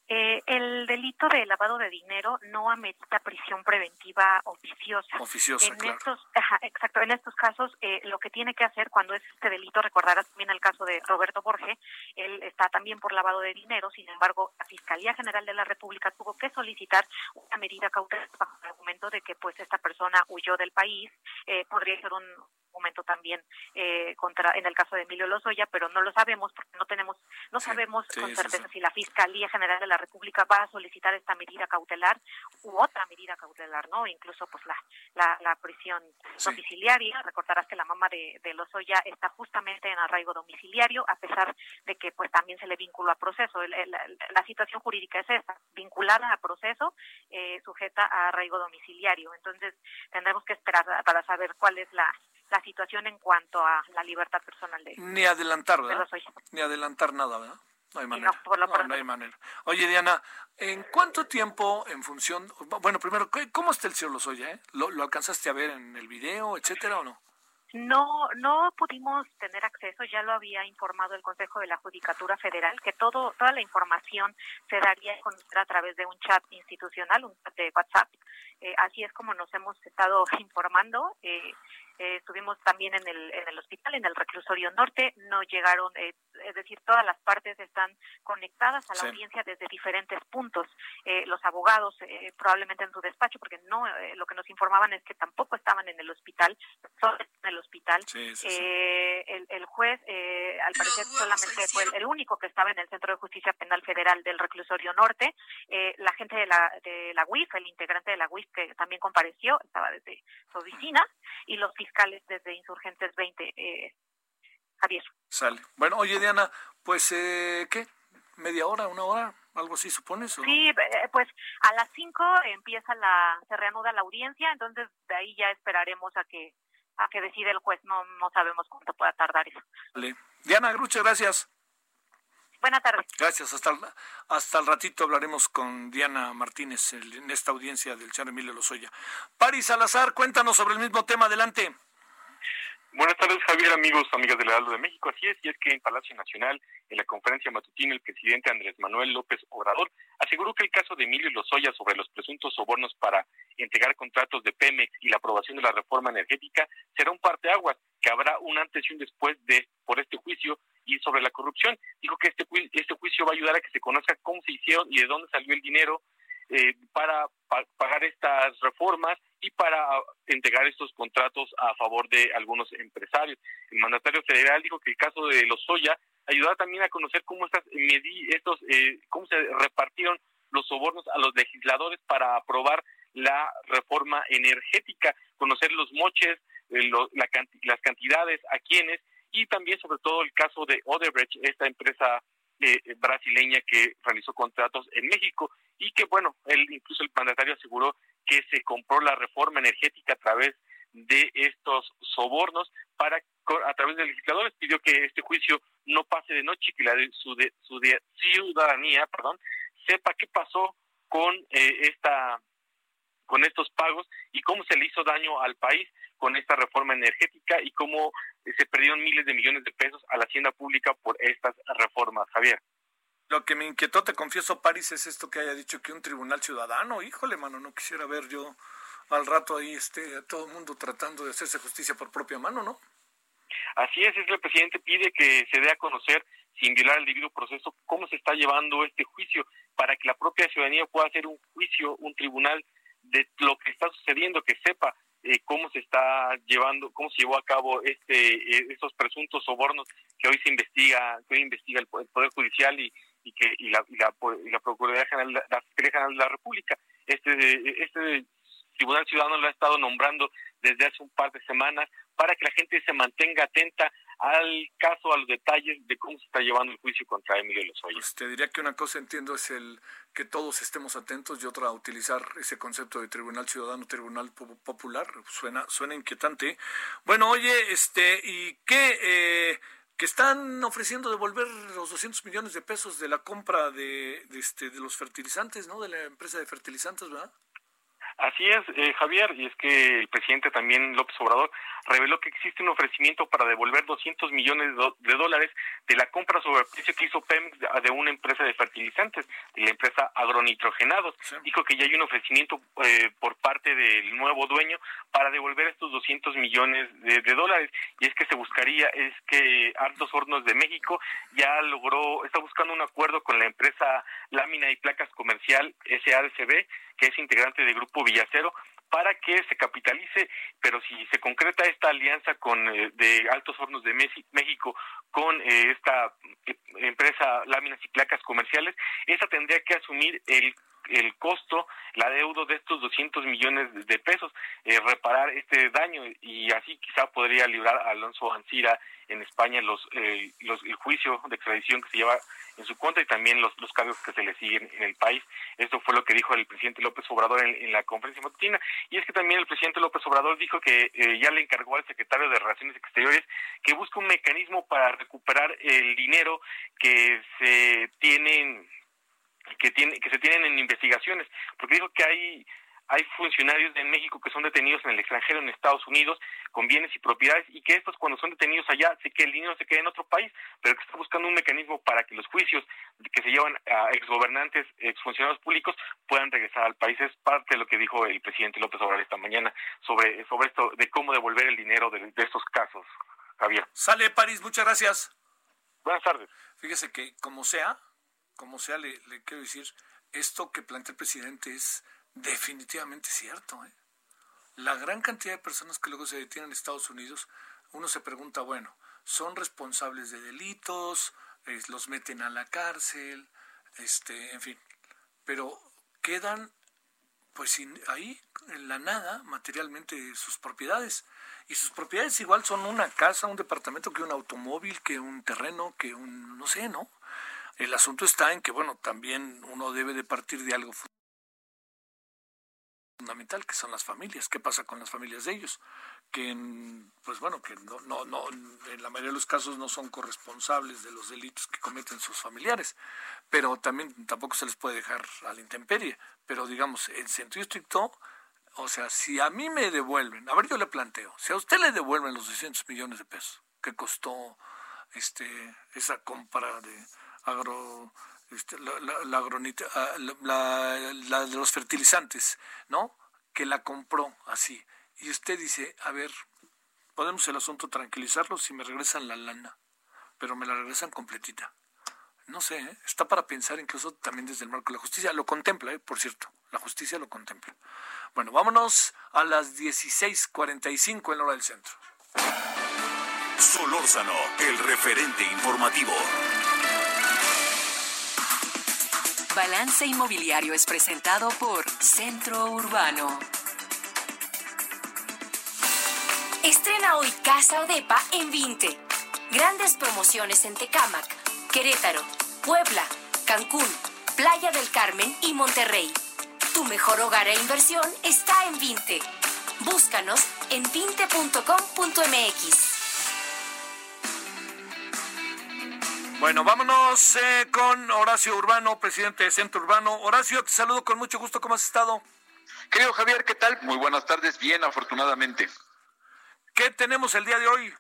Eh, el delito de lavado de dinero no amerita prisión preventiva oficiosa. Oficiosa, en claro. Estos, exacto. En estos casos, eh, lo que tiene que hacer cuando es este delito, recordarás también el caso de Roberto Borge, él está también por lavado de dinero, sin embargo, la Fiscalía General de la República tuvo que solicitar una medida cautelar bajo el argumento de que pues esta persona huyó del país, eh, podría ser un momento también eh, contra en el caso de Emilio Lozoya, pero no lo sabemos porque no tenemos no sabemos con certeza si la Fiscalía General de la República va a solicitar esta medida cautelar u otra medida cautelar, ¿no? Incluso pues la la, la prisión domiciliaria, recordarás que la mamá de, de Lozoya está justamente en arraigo domiciliario a pesar de que pues también se le vinculó a proceso. la situación jurídica es esta, vinculada a proceso, eh, sujeta a arraigo domiciliario. Entonces, tendremos que esperar para saber cuál es la la situación en cuanto a la libertad personal de ni adelantar ¿verdad? ni adelantar nada verdad no hay manera no, hay manera oye Diana en cuánto tiempo en función bueno primero cómo está el señor Lozoya eh? ¿Lo, lo alcanzaste a ver en el video etcétera o no no, no pudimos tener acceso, ya lo había informado el Consejo de la Judicatura Federal, que todo, toda la información se daría a conocer a través de un chat institucional, un chat de WhatsApp. Eh, así es como nos hemos estado informando. Eh, eh, estuvimos también en el, en el hospital, en el reclusorio norte, no llegaron, eh, es decir, todas las partes están conectadas a la audiencia desde diferentes puntos. Eh, los abogados probablemente en su despacho, porque no, lo que nos informaban es que tampoco estaban en el hospital, solo en el hospital. el, el, juez, al parecer, solamente fue el, único que estaba en el Centro de Justicia Penal Federal del reclusorio norte. la gente de la, de la UIF, el integrante de la UIF que también compareció, estaba desde su oficina, y los fiscales desde Insurgentes 20, eh, Javier. Sale. Bueno, oye Diana, pues, eh, ¿qué? ¿Media hora, una hora? ¿Algo así supones? Sí, eh, pues a las 5 empieza la, se reanuda la audiencia, entonces de ahí ya esperaremos a que a que decide el juez, no, no sabemos cuánto pueda tardar eso. Vale. Diana Gruche, gracias. Buenas tardes. Gracias. Hasta el, hasta el ratito hablaremos con Diana Martínez en esta audiencia del señor Emilio Lozoya. Paris Salazar, cuéntanos sobre el mismo tema. Adelante. Buenas tardes, Javier, amigos, amigas del Heraldo de México. Así es, y es que en Palacio Nacional, en la conferencia matutina, el presidente Andrés Manuel López Obrador aseguró que el caso de Emilio Lozoya sobre los presuntos sobornos para entregar contratos de Pemex y la aprobación de la reforma energética será un parteaguas, que habrá un antes y un después de por este juicio y sobre la corrupción. Dijo que este, este juicio va a ayudar a que se conozca cómo se hicieron y de dónde salió el dinero eh, para pagar estas reformas y para entregar estos contratos a favor de algunos empresarios. El mandatario federal dijo que el caso de los Soya ayudará también a conocer cómo estas estos eh, cómo se repartieron los sobornos a los legisladores para aprobar la reforma energética, conocer los moches, eh, las cantidades, a quienes y también sobre todo el caso de Odebrecht, esta empresa eh, brasileña que realizó contratos en México y que bueno, él incluso el mandatario aseguró que se compró la reforma energética a través de estos sobornos para a través de legisladores pidió que este juicio no pase de noche que la de su, de, su ciudadanía sepa qué pasó con eh, esta con estos pagos y cómo se le hizo daño al país con esta reforma energética y cómo se perdieron miles de millones de pesos a la hacienda pública por estas reformas, Javier. Lo que me inquietó, te confieso, París, es esto que haya dicho que un tribunal ciudadano, híjole, mano, no quisiera ver yo al rato ahí este, a todo el mundo tratando de hacerse justicia por propia mano, ¿no? Así es, es que el presidente pide que se dé a conocer, sin violar el debido proceso, cómo se está llevando este juicio, para que la propia ciudadanía pueda hacer un juicio, un tribunal de lo que está sucediendo, que sepa eh, cómo se está llevando, cómo se llevó a cabo este eh, estos presuntos sobornos que hoy se investiga, que hoy investiga el, Poder Judicial y, y que y la, y la, la Procuraduría General, la General de la República. Este este Tribunal Ciudadano lo ha estado nombrando desde hace un par de semanas para que la gente se mantenga atenta al caso, a los detalles de cómo se está llevando el juicio contra Emilio Lozoya. Pues te diría que una cosa entiendo es el que todos estemos atentos y otra utilizar ese concepto de tribunal ciudadano, tribunal popular, suena suena inquietante. Bueno, oye, este, ¿y qué eh, que están ofreciendo devolver los 200 millones de pesos de la compra de, de, este, de los fertilizantes, ¿no? De la empresa de fertilizantes, ¿verdad? Así es, eh, Javier, y es que el presidente también, López Obrador, reveló que existe un ofrecimiento para devolver 200 millones de dólares de la compra sobre el precio que hizo Pemex de una empresa de fertilizantes, de la empresa Agronitrogenados. Dijo que ya hay un ofrecimiento eh, por parte del nuevo dueño para devolver estos 200 millones de, dólares. Y es que se buscaría, es que Altos Hornos de México ya logró, está buscando un acuerdo con la empresa Lámina y Placas Comercial SADCB, que es integrante del Grupo Villacero, para que se capitalice, pero si se concreta esta alianza con eh, de Altos Hornos de México con eh, esta eh, empresa Láminas y Placas Comerciales, esa tendría que asumir el el costo, la deuda de estos 200 millones de pesos, reparar este daño y así quizá podría librar a Alonso Ancira en España los, los, el juicio de extradición que se lleva en su contra y también los, los cambios que se le siguen en el país. Esto fue lo que dijo el presidente López Obrador en, la conferencia matutina. Y es que también el presidente López Obrador dijo que eh, ya le encargó al secretario de Relaciones Exteriores que busque un mecanismo para recuperar el dinero que se tienen que tiene que se tienen en investigaciones porque dijo que hay hay funcionarios en México que son detenidos en el extranjero, en Estados Unidos, con bienes y propiedades, y que estos cuando son detenidos allá, sé que el dinero se quede en otro país, pero que está buscando un mecanismo para que los juicios que se llevan a exgobernantes, exfuncionarios públicos, puedan regresar al país. Es parte de lo que dijo el presidente López Obrador esta mañana sobre, sobre esto, de cómo devolver el dinero de, de estos casos. Javier. Sale París, muchas gracias. Buenas tardes. Fíjese que como sea, como sea, le, quiero decir, esto que plantea el presidente es definitivamente cierto. ¿eh? La gran cantidad de personas que luego se detienen en Estados Unidos, uno se pregunta, bueno, son responsables de delitos, los meten a la cárcel, este, en fin, pero quedan pues ahí en la nada materialmente sus propiedades y sus propiedades igual son una casa, un departamento, que un automóvil, que un terreno, que un no sé, ¿no? El asunto está en que bueno, también uno debe de partir de algo fundamental que son las familias. ¿Qué pasa con las familias de ellos? Que, pues bueno, que no, no, no, en la mayoría de los casos no son corresponsables de los delitos que cometen sus familiares, pero también tampoco se les puede dejar a la intemperie. Pero digamos, en sentido estricto, o sea, si a mí me devuelven, a ver, yo le planteo, si a usted le devuelven los 200 millones de pesos que costó este esa compra de agro este, la, la, ah, la, de los fertilizantes, ¿no? Que la compró así. Y usted dice, a ver, podemos el asunto tranquilizarlo si me regresan la lana, pero me la regresan completita. No sé, ¿eh? está para pensar incluso también desde el marco de la justicia. Lo contempla, ¿eh? por cierto, la justicia lo contempla. Bueno, vámonos a las 16:45 en la hora del centro. Solórzano, el referente informativo. Balance Inmobiliario es presentado por Centro Urbano. Estrena hoy Casa Odepa en 20. Grandes promociones en Tecámac, Querétaro, Puebla, Cancún, Playa del Carmen y Monterrey. Tu mejor hogar e inversión está en 20. Búscanos en 20.com.mx. Bueno, vámonos eh, con Horacio Urbano, presidente de Centro Urbano. Horacio, te saludo con mucho gusto. ¿Cómo has estado? Querido Javier, ¿qué tal? Muy buenas tardes. Bien, afortunadamente. ¿Qué tenemos el día de hoy?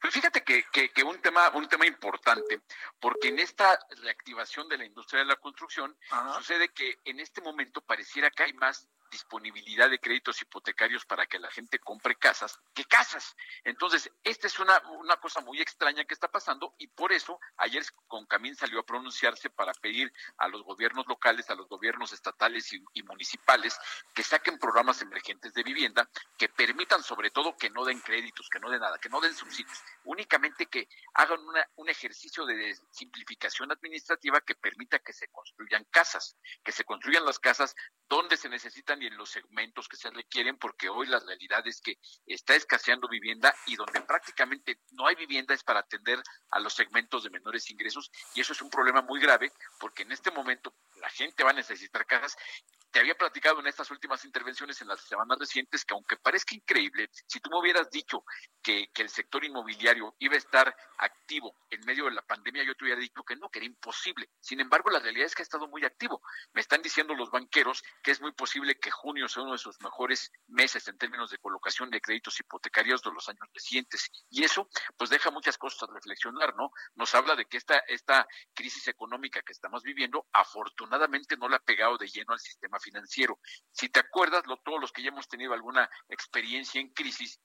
Pues fíjate que, que, un tema un tema importante, porque en esta reactivación de la industria de la construcción sucede que en este momento pareciera que hay más disponibilidad de créditos hipotecarios para que la gente compre casas que casas. Entonces, esta es una, una cosa muy extraña que está pasando y por eso ayer Concamín salió a pronunciarse para pedir a los gobiernos locales, a los gobiernos estatales y, municipales que saquen programas emergentes de vivienda que permitan sobre todo que no den créditos, que no den nada, que no den subsidios, únicamente que hagan un ejercicio de simplificación administrativa que permita que se construyan casas, que se construyan las casas donde se necesitan y en los segmentos que se requieren, porque hoy la realidad es que está escaseando vivienda y donde prácticamente no hay vivienda es para atender a los segmentos de menores ingresos y eso es un problema muy grave porque en este momento la gente va a necesitar casas. Te había platicado en estas últimas intervenciones en las semanas recientes que aunque parezca increíble, si tú me hubieras dicho que, que el sector inmobiliario iba a estar activo en medio de la pandemia, yo te hubiera dicho que no, que era imposible. Sin embargo, la realidad es que ha estado muy activo. Me están diciendo los banqueros que es muy posible que junio sea uno de sus mejores meses en términos de colocación de créditos hipotecarios de los años recientes. Y eso, pues, deja muchas cosas a reflexionar, ¿no? Nos habla de que esta, esta crisis económica que estamos viviendo, afortunadamente no la ha pegado de lleno al sistema financiero. Si te acuerdas, lo, todos los que ya hemos tenido alguna experiencia en crisis,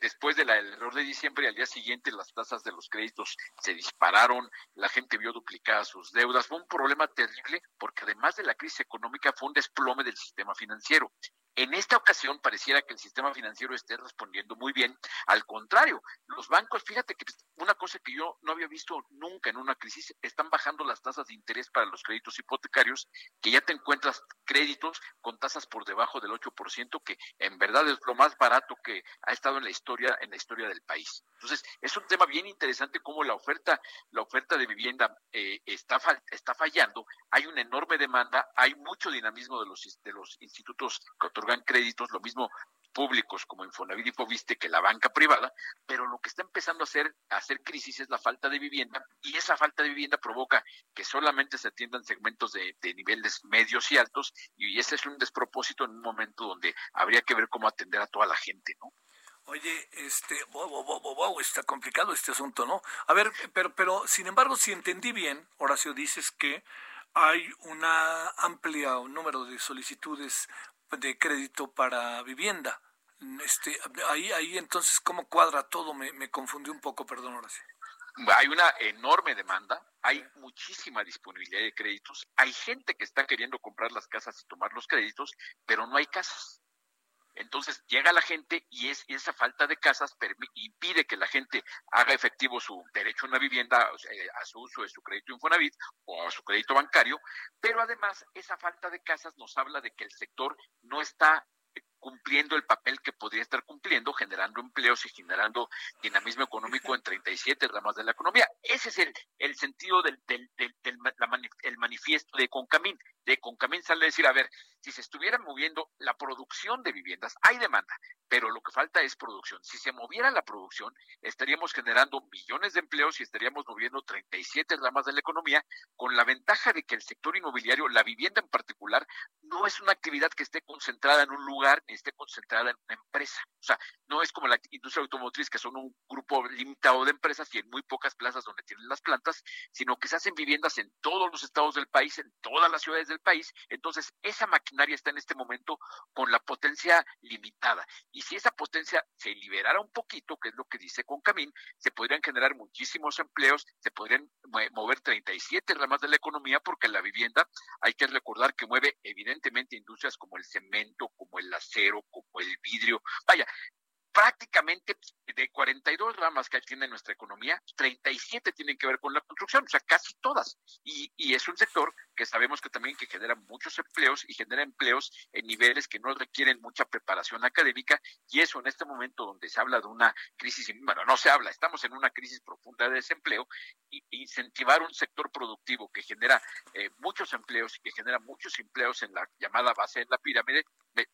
después del error de diciembre, al día siguiente las tasas de los créditos se dispararon, la gente vio duplicadas sus deudas. Fue un problema terrible porque además de la crisis económica fue un desplome del sistema financiero. En esta ocasión pareciera que el sistema financiero esté respondiendo muy bien. Al contrario, los bancos, fíjate que una cosa que yo no había visto nunca en una crisis, están bajando las tasas de interés para los créditos hipotecarios, que ya te encuentras créditos con tasas por debajo del 8%, que en verdad es lo más barato que ha estado en la historia en la historia del país. Entonces, es un tema bien interesante cómo la oferta la oferta de vivienda eh, está está fallando, hay una enorme demanda, hay mucho dinamismo de los de los institutos otorgan créditos, lo mismo públicos como Infonavit y Foviste que la banca privada, pero lo que está empezando a hacer, a hacer crisis es la falta de vivienda y esa falta de vivienda provoca que solamente se atiendan segmentos de, niveles medios y altos y ese es un despropósito en un momento donde habría que ver cómo atender a toda la gente, ¿no? Oye, este, wow, wow, wow, wow, está complicado este asunto, ¿no? A ver, pero, pero, sin embargo, si entendí bien, Horacio, dices que hay una amplia número de solicitudes de crédito para vivienda. Este, ahí, ahí entonces, ¿cómo cuadra todo? Me, me confundió un poco, perdón, Horacio. Hay una enorme demanda, hay muchísima disponibilidad de créditos, hay gente que está queriendo comprar las casas y tomar los créditos, pero no hay casas. Entonces llega la gente y, es, esa falta de casas impide que la gente haga efectivo su derecho a una vivienda, a su uso de su crédito Infonavit o a su crédito bancario, pero además esa falta de casas nos habla de que el sector no está cumpliendo el papel que podría estar cumpliendo, generando empleos y generando dinamismo económico en 37 ramas de la economía. Ese es el, el sentido del, del, del, el manifiesto de Concamín. De Concamín sale a decir, a ver, si se estuviera moviendo la producción de viviendas, hay demanda, pero lo que falta es producción. Si se moviera la producción, estaríamos generando millones de empleos y estaríamos moviendo 37 ramas de la economía, con la ventaja de que el sector inmobiliario, la vivienda en particular, no es una actividad que esté concentrada en un lugar esté concentrada en una empresa. O sea, no es como la industria automotriz, que son un grupo limitado de empresas y en muy pocas plazas donde tienen las plantas, sino que se hacen viviendas en todos los estados del país, en todas las ciudades del país. Entonces, esa maquinaria está en este momento con la potencia limitada. Y si esa potencia se liberara un poquito, que es lo que dice Concamín, se podrían generar muchísimos empleos, se podrían mover 37 ramas de la economía, porque la vivienda hay que recordar que mueve evidentemente industrias como el cemento, como el acero, como el vidrio. Vaya, prácticamente de 42 ramas que tiene nuestra economía, 37 tienen que ver con la construcción, o sea, casi todas. Y, y, es un sector que sabemos que también que genera muchos empleos y genera empleos en niveles que no requieren mucha preparación académica y eso en este momento donde se habla de una crisis, bueno, no se habla, estamos en una crisis profunda de desempleo, y, incentivar un sector productivo que genera eh, muchos empleos y que genera muchos empleos en la llamada base de la pirámide,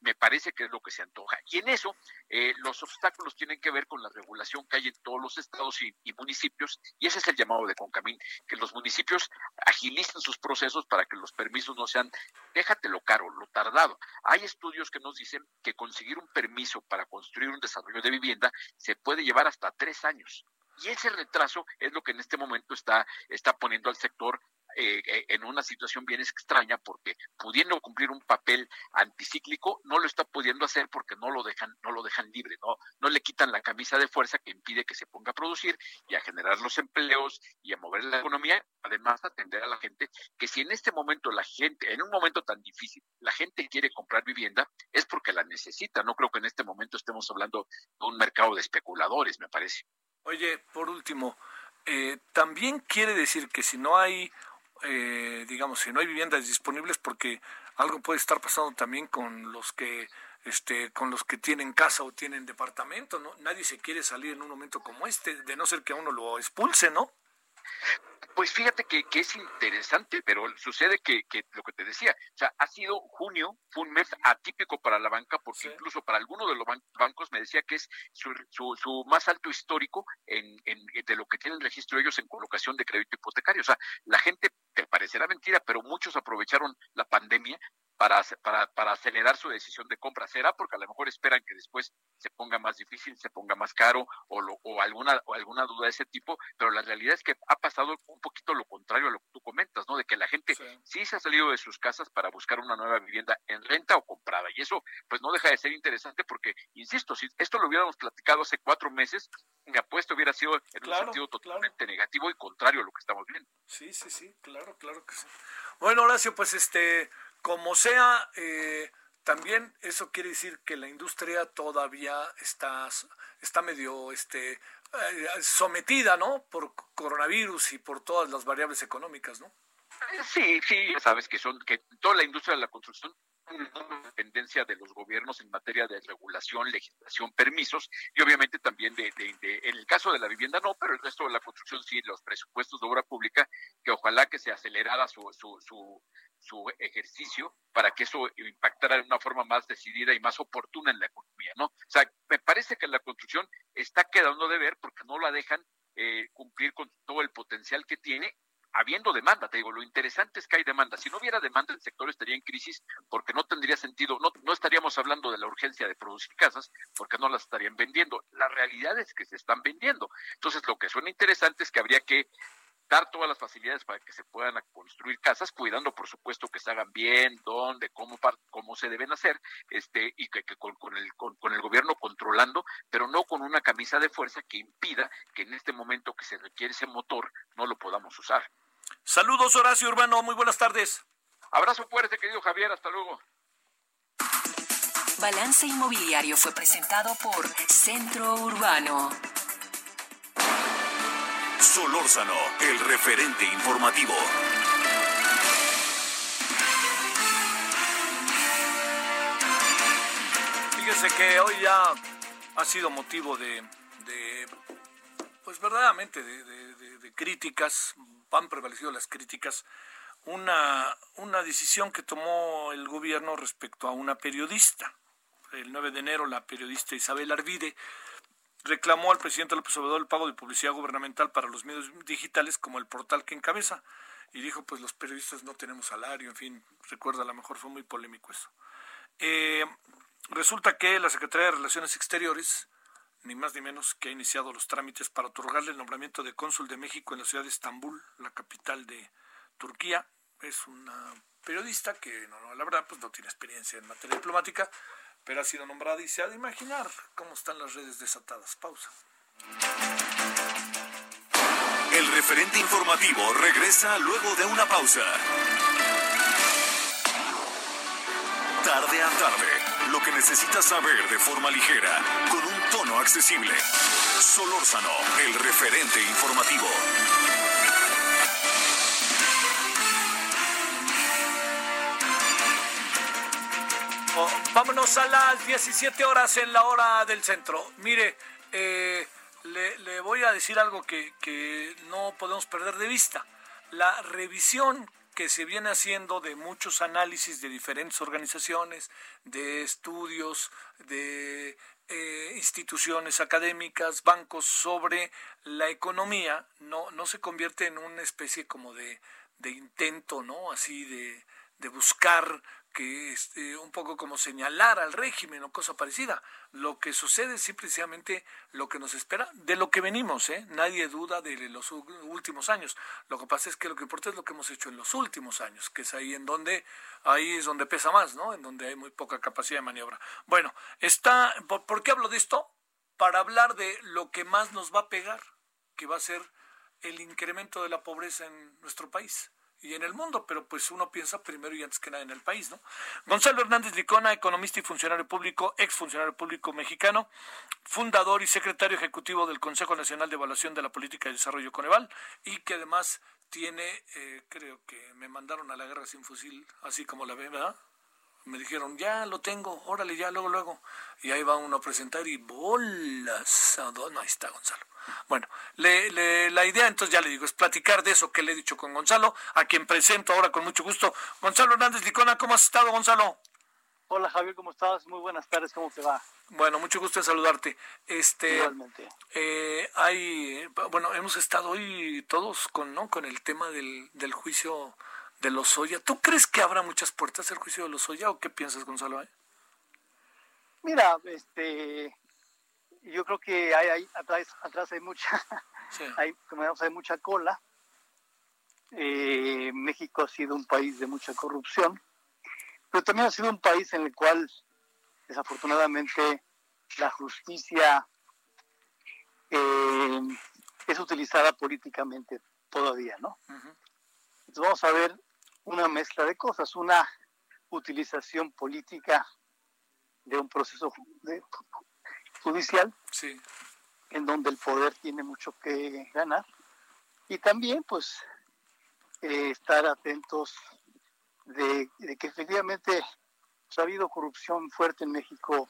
me, parece que es lo que se antoja. Y en eso, eh, los obstáculos tienen que ver con la regulación que hay en todos los estados y, municipios, y ese es el llamado de Concamín, que los municipios agilicen sus procesos para que los permisos no sean, déjate lo caro, lo tardado. Hay estudios que nos dicen que conseguir un permiso para construir un desarrollo de vivienda se puede llevar hasta tres años. Y ese retraso es lo que en este momento está, está poniendo al sector eh, eh, en una situación bien extraña porque pudiendo cumplir un papel anticíclico no lo está pudiendo hacer porque no lo dejan no lo dejan libre no no le quitan la camisa de fuerza que impide que se ponga a producir y a generar los empleos y a mover la economía además atender a la gente que si en este momento la gente en un momento tan difícil la gente quiere comprar vivienda es porque la necesita. No creo que en este momento estemos hablando de un mercado de especuladores me parece. Oye, por último, eh, también quiere decir que si no hay eh, digamos, si no hay viviendas disponibles, porque algo puede estar pasando también con los que este, con los que tienen casa o tienen departamento, ¿no? Nadie se quiere salir en un momento como este, de no ser que a uno lo expulse, ¿no? Pues fíjate que, es interesante, pero sucede que, lo que te decía, o sea, ha sido junio, fue un mes atípico para la banca, porque incluso para algunos de los bancos me decía que es su, su, más alto histórico en, en, de lo que tienen registro ellos en colocación de crédito hipotecario. O sea, la gente, te parecerá mentira, pero muchos aprovecharon la pandemia para, para, para acelerar su decisión de compra. Será porque a lo mejor esperan que después se ponga más difícil, se ponga más caro o, lo, o, alguna, o alguna duda de ese tipo, pero la realidad es que ha pasado un poquito lo contrario a lo que tú comentas, ¿no? De que la gente sí. se ha salido de sus casas para buscar una nueva vivienda en renta o comprada. Y eso, pues no deja de ser interesante porque, insisto, si esto lo hubiéramos platicado hace cuatro meses, mi apuesta hubiera sido en un sentido totalmente negativo y contrario a lo que estamos viendo. Sí, sí, sí, claro, claro que sí. Bueno, Horacio, pues este como sea, eh, también eso quiere decir que la industria todavía está, está medio este, eh, sometida, ¿no? Por coronavirus y por todas las variables económicas, ¿no? Sí, sí, ya sabes que son que toda la industria de la construcción una dependencia de los gobiernos en materia de regulación, legislación, permisos y obviamente también de, en el caso de la vivienda no, pero el resto de la construcción sí, los presupuestos de obra pública, que ojalá que se acelerara su, su, su ejercicio para que eso impactara de una forma más decidida y más oportuna en la economía, ¿no? O sea, me parece que la construcción está quedando de ver porque no la dejan eh, cumplir con todo el potencial que tiene habiendo demanda, te digo, lo interesante es que hay demanda. Si no hubiera demanda, el sector estaría en crisis porque no tendría sentido, no, no estaríamos hablando de la urgencia de producir casas porque no las estarían vendiendo. La realidad es que se están vendiendo. Entonces, lo que suena interesante es que habría que dar todas las facilidades para que se puedan construir casas, cuidando por supuesto que se hagan bien, dónde, cómo, cómo se deben hacer, este, y que, con, el, con, el gobierno controlando, pero no con una camisa de fuerza que impida que en este momento que se requiere ese motor no lo podamos usar. Saludos Horacio Urbano, muy buenas tardes. Abrazo fuerte, querido Javier, hasta luego. Balance Inmobiliario fue presentado por Centro Urbano. Solórzano, el referente informativo. Fíjese que hoy ya ha sido motivo de, pues verdaderamente, de, críticas, han prevalecido las críticas, una, una decisión que tomó el gobierno respecto a una periodista. El 9 de enero la periodista Isabel Arvide reclamó al presidente López Obrador el pago de publicidad gubernamental para los medios digitales como el portal que encabeza. Y dijo, pues los periodistas no tenemos salario, en fin, recuerda, a lo mejor fue muy polémico eso. Eh, resulta que la Secretaría de Relaciones Exteriores, ni más ni menos, que ha iniciado los trámites para otorgarle el nombramiento de cónsul de México en la ciudad de Estambul, la capital de Turquía. Es una periodista que, no, la verdad, pues no tiene experiencia en materia diplomática, pero ha sido nombrada y se ha de imaginar cómo están las redes desatadas. Pausa. El referente informativo regresa luego de una pausa. Tarde a tarde, lo que necesitas saber de forma ligera, con un tono accesible. Solórzano, el referente informativo. Vámonos a las 17 horas en la hora del centro. Mire, eh, le, voy a decir algo que, que no podemos perder de vista. La revisión que se viene haciendo de muchos análisis de diferentes organizaciones, de estudios, de eh, instituciones académicas, bancos sobre la economía, no, no se convierte en una especie como de, de intento, ¿no? Así de, de buscar que este, un poco como señalar al régimen o cosa parecida. Lo que sucede es simplemente lo que nos espera, de lo que venimos, ¿eh? nadie duda de los últimos años. Lo que pasa es que lo que importa es lo que hemos hecho en los últimos años, que es ahí en donde, ahí es donde pesa más, ¿no? En donde hay muy poca capacidad de maniobra. Bueno, está, ¿por qué hablo de esto? Para hablar de lo que más nos va a pegar, que va a ser el incremento de la pobreza en nuestro país y en el mundo, pero pues uno piensa primero y antes que nada en el país, ¿no? Gonzalo Hernández Licona, economista y funcionario público, ex funcionario público mexicano, fundador y secretario ejecutivo del Consejo Nacional de Evaluación de la Política de Desarrollo Coneval y que además tiene, eh, creo que me mandaron a la guerra sin fusil, así como la ve, ¿verdad? Me dijeron, ya lo tengo, órale, ya, luego, luego. Y ahí va uno a presentar y bolas. No, ahí está Gonzalo. Bueno, le, la idea entonces ya le digo es platicar de eso que le he dicho con Gonzalo, a quien presento ahora con mucho gusto. Gonzalo Hernández Licona, ¿cómo has estado Gonzalo? Hola Javier, ¿cómo estás? Muy buenas tardes, ¿cómo te va? Bueno, mucho gusto en saludarte. Este, Igualmente. Eh, hay, bueno, hemos estado hoy todos con, ¿no? con el tema del, del juicio de los Oya. ¿Tú crees que habrá muchas puertas el juicio de los Oya o qué piensas, Gonzalo? Mira, este, yo creo que hay, atrás, atrás hay mucha, hay, como hay mucha cola. Eh, México ha sido un país de mucha corrupción, pero también ha sido un país en el cual desafortunadamente la justicia eh, es utilizada políticamente todavía, ¿no? Entonces vamos a ver una mezcla de cosas, una utilización política de un proceso de, judicial, sí. en donde el poder tiene mucho que ganar. Y también, pues, eh, estar atentos de, que efectivamente pues, ha habido corrupción fuerte en México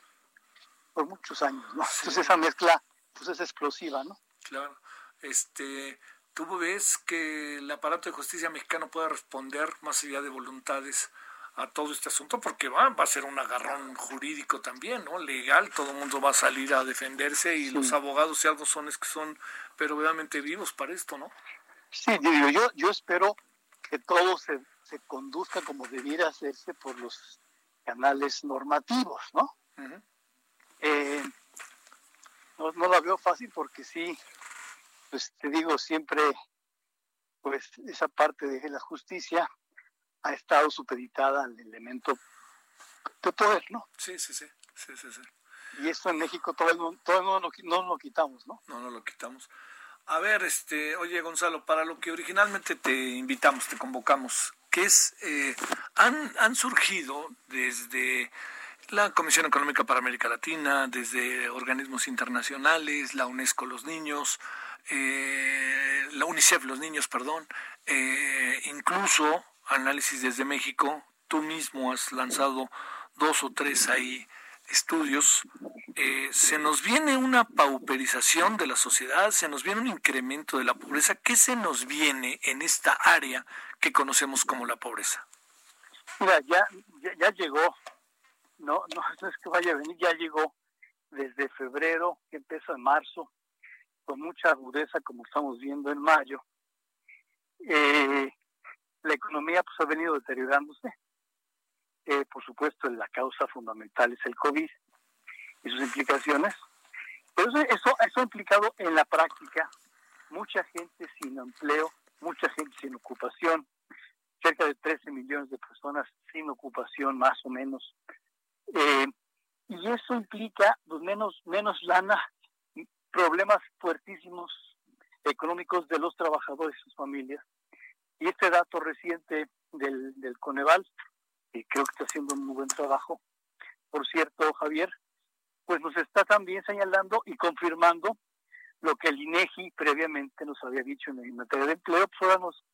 por muchos años, ¿no? Entonces esa mezcla, pues, es explosiva, ¿no? Claro. Este, ¿Tú ves que el aparato de justicia mexicano pueda responder más allá de voluntades a todo este asunto? Porque va, va a ser un agarrón jurídico también, ¿no? Legal, todo el mundo va a salir a defenderse y los abogados, si algo son, es que son pero verdaderamente vivos para esto, ¿no? Sí, yo, yo espero que todo se, se conduzca como debiera hacerse por los canales normativos, ¿no? eh, no, no la veo fácil porque sí, pues te digo, siempre, pues esa parte de la justicia ha estado supeditada al elemento de poder, ¿no? Sí, sí, sí, sí, sí, sí. Y eso en México todo, todo no, lo, no lo quitamos, ¿no? No, no lo quitamos. A ver, este, oye Gonzalo, para lo que originalmente te invitamos, te convocamos, que es, eh, han, han surgido desde la Comisión Económica para América Latina, desde organismos internacionales, la UNESCO Los Niños, eh, la UNICEF Los Niños, perdón, eh, incluso análisis desde México, tú mismo has lanzado dos o tres ahí estudios, eh, se nos viene una pauperización de la sociedad, se nos viene un incremento de la pobreza. ¿Qué se nos viene en esta área que conocemos como la pobreza? Mira, ya, ya, llegó, no, no, es que vaya a venir, ya llegó desde febrero, que empezó en marzo, con mucha agudeza, como estamos viendo en mayo. Eh, la economía pues ha venido deteriorándose eh, por supuesto, la causa fundamental es el COVID y sus implicaciones. Pero eso, eso ha implicado en la práctica mucha gente sin empleo, mucha gente sin ocupación, cerca de 13 millones de personas sin ocupación más o menos. Eh, y eso implica pues, menos, menos lana, problemas fuertísimos económicos de los trabajadores y sus familias. Y este dato reciente del, Coneval y creo que está haciendo un muy buen trabajo. Por cierto, Javier, pues nos está también señalando y confirmando lo que el INEGI previamente nos había dicho en materia de empleo, pues ahora nos,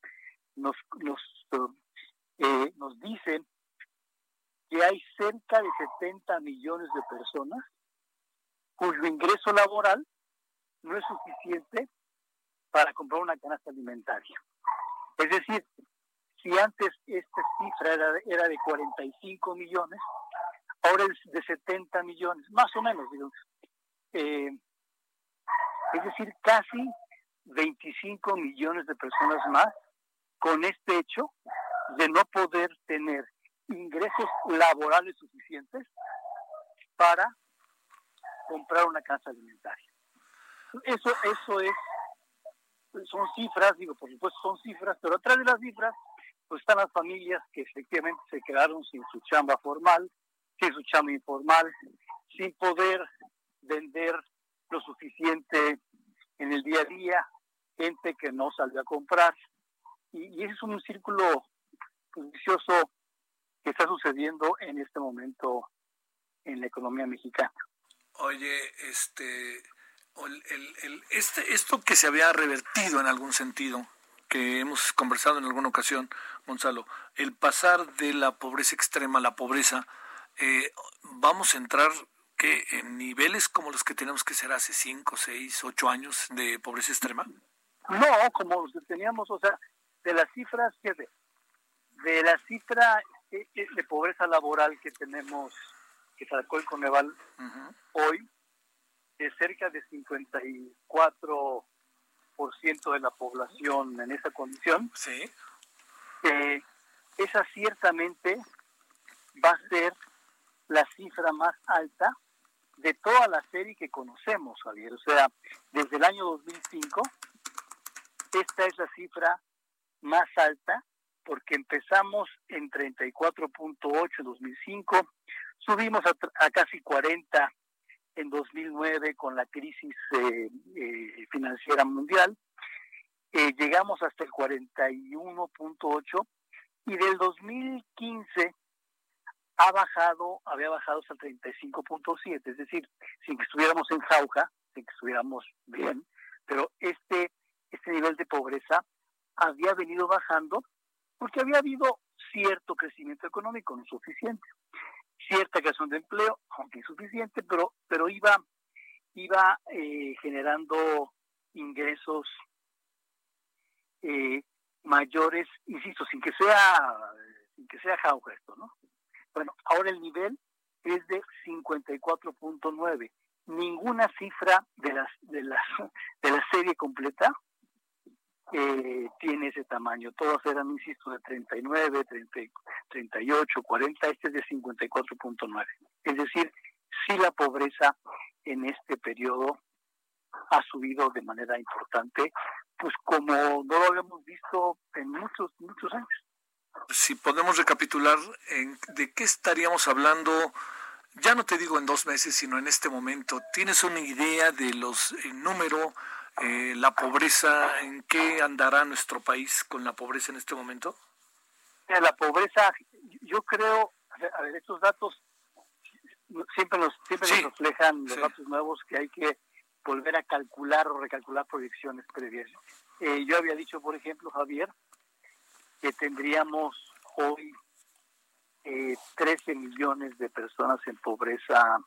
nos, nos, eh, nos dicen que hay cerca de 70 millones de personas cuyo ingreso laboral no es suficiente para comprar una canasta alimentaria. Es decir, si antes esta cifra era, de 45 millones, ahora es de 70 millones, más o menos, digamos. Eh, es decir, casi 25 millones de personas más con este hecho de no poder tener ingresos laborales suficientes para comprar una casa alimentaria. Eso, eso es, son cifras, digo, por supuesto son cifras, pero atrás de las cifras pues están las familias que efectivamente se quedaron sin su chamba formal, sin su chamba informal, sin poder vender lo suficiente en el día a día, gente que no salió a comprar. Y, ese es un círculo pues, vicioso que está sucediendo en este momento en la economía mexicana. Oye, este, el, este, esto que se había revertido en algún sentido, que hemos conversado en alguna ocasión, Gonzalo, el pasar de la pobreza extrema a la pobreza, eh, vamos a entrar que en niveles como los que tenemos que ser hace 5, 6, 8 años de pobreza extrema? No, como los que teníamos, o sea, de las cifras que de, de la cifra de pobreza laboral que tenemos, que sacó el Coneval hoy, de cerca de 54 por ciento de la población en esa condición, sí. Eh, esa ciertamente va a ser la cifra más alta de toda la serie que conocemos, Javier. O sea, desde el año 2005, esta es la cifra más alta porque empezamos en 34.8 en 2005, subimos a, casi 40 en 2009 con la crisis eh, eh, financiera mundial, eh, llegamos hasta el 41.8 y del 2015 ha bajado, había bajado hasta el 35.7, es decir, sin que estuviéramos en jauja, sin que estuviéramos bien, pero este, este nivel de pobreza había venido bajando porque había habido cierto crecimiento económico, no suficiente cierta creación de empleo, aunque insuficiente, pero, pero iba, iba eh, generando ingresos eh, mayores, insisto, sin que sea sin que sea jauja esto, ¿no? Bueno, ahora el nivel es de 54.9. Ninguna cifra de las de la de la serie completa eh, tiene ese tamaño. Todas eran, insisto, de 39, 30, 38, 40, este es de 54.9. Es decir, si la pobreza en este periodo ha subido de manera importante, pues como no lo habíamos visto en muchos, muchos años. Si podemos recapitular, ¿de qué estaríamos hablando? Ya no te digo en dos meses, sino en este momento. ¿Tienes una idea de los el número, eh, la pobreza, en qué andará nuestro país con la pobreza en este momento? La pobreza, yo creo, a ver, estos datos siempre nos siempre nos reflejan los datos nuevos que hay que volver a calcular o recalcular proyecciones previas. Eh, yo había dicho, por ejemplo, Javier, que tendríamos hoy eh, 13 millones de personas en pobreza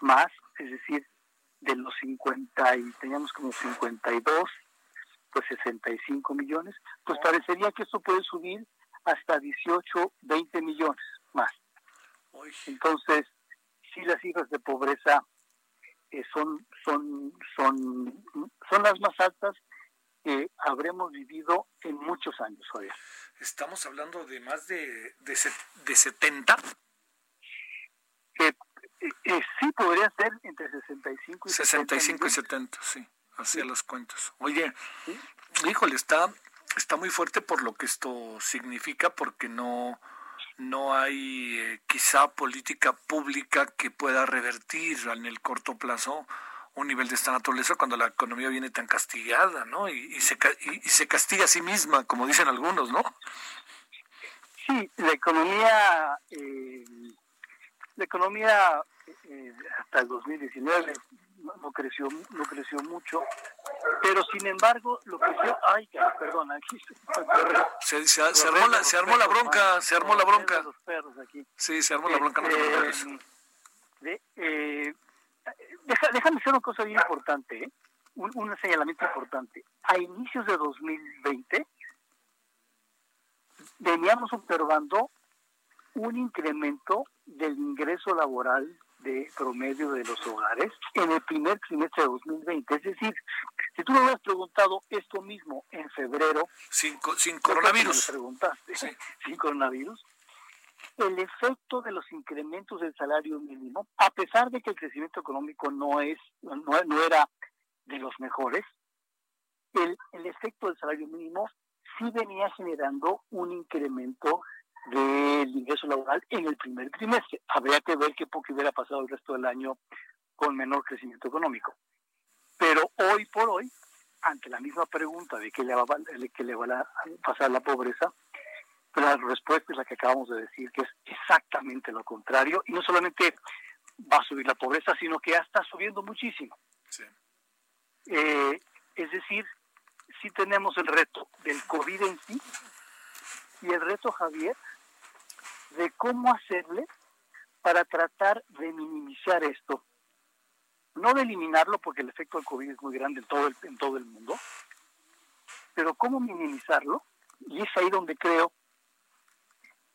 más, es decir, de los 50 y teníamos como 52, pues 65 millones, pues parecería que esto puede subir hasta 18, 20 millones más. Entonces, si las cifras de pobreza eh, son, son, son, son las más altas que habremos vivido en muchos años, Javier. ¿Estamos hablando de más de, de, de 70? Eh, eh, sí, podría ser entre 65 y 65 y 70, sí, hacia los cuentos. Oye, híjole, está, está muy fuerte por lo que esto significa, porque no no hay eh, quizá política pública que pueda revertir en el corto plazo un nivel de esta naturaleza cuando la economía viene tan castigada, ¿no? Y, se, y, se castiga a sí misma, como dicen algunos, ¿no? Sí, la economía, eh, la economía eh, hasta el 2019 no, creció no creció mucho pero sin embargo lo que yo ay perdón aquí se, se, se, armó la, se armó la bronca se armó la bronca. sí se armó la bronca no eh, eh, déjame hacer una cosa bien importante ¿eh? un, un señalamiento importante. A inicios de 2020 veníamos observando un incremento del ingreso laboral de promedio de los hogares en el primer trimestre de 2020. Es decir, si tú me hubieras preguntado esto mismo en febrero, sin, sin coronavirus, preguntaste, sin coronavirus, el efecto de los incrementos del salario mínimo, a pesar de que el crecimiento económico no es no, no era de los mejores, el, el efecto del salario mínimo sí venía generando un incremento del ingreso laboral en el primer trimestre. Habría que ver qué poco hubiera pasado el resto del año con menor crecimiento económico. Pero hoy por hoy, ante la misma pregunta de qué le va, qué le va a pasar la pobreza, la respuesta es la que acabamos de decir, que es exactamente lo contrario. Y no solamente va a subir la pobreza, sino que ya está subiendo muchísimo. Eh, es decir, si tenemos el reto del COVID en sí y el reto, Javier, de cómo hacerle para tratar de minimizar esto. No de eliminarlo porque el efecto del COVID es muy grande en todo el, en todo el mundo, pero cómo minimizarlo. Y es ahí donde creo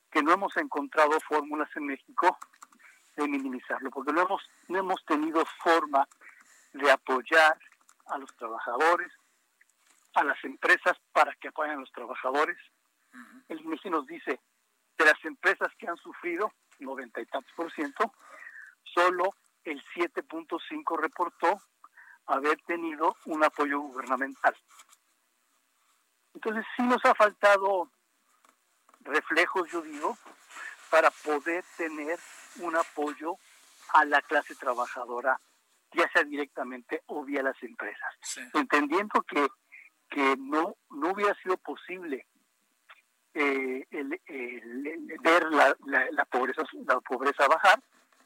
que no hemos encontrado fórmulas en México de minimizarlo, porque no hemos, no hemos tenido forma de apoyar a los trabajadores, a las empresas para que apoyen a los trabajadores. El INEGI nos dice, de las empresas que han sufrido, noventa y tantos por ciento, solo el 7.5 reportó haber tenido un apoyo gubernamental. Entonces sí nos ha faltado reflejos, yo digo, para poder tener un apoyo a la clase trabajadora, ya sea directamente o vía las empresas. Entendiendo que, que no, no hubiera sido posible eh, el, ver la, la, pobreza la pobreza bajar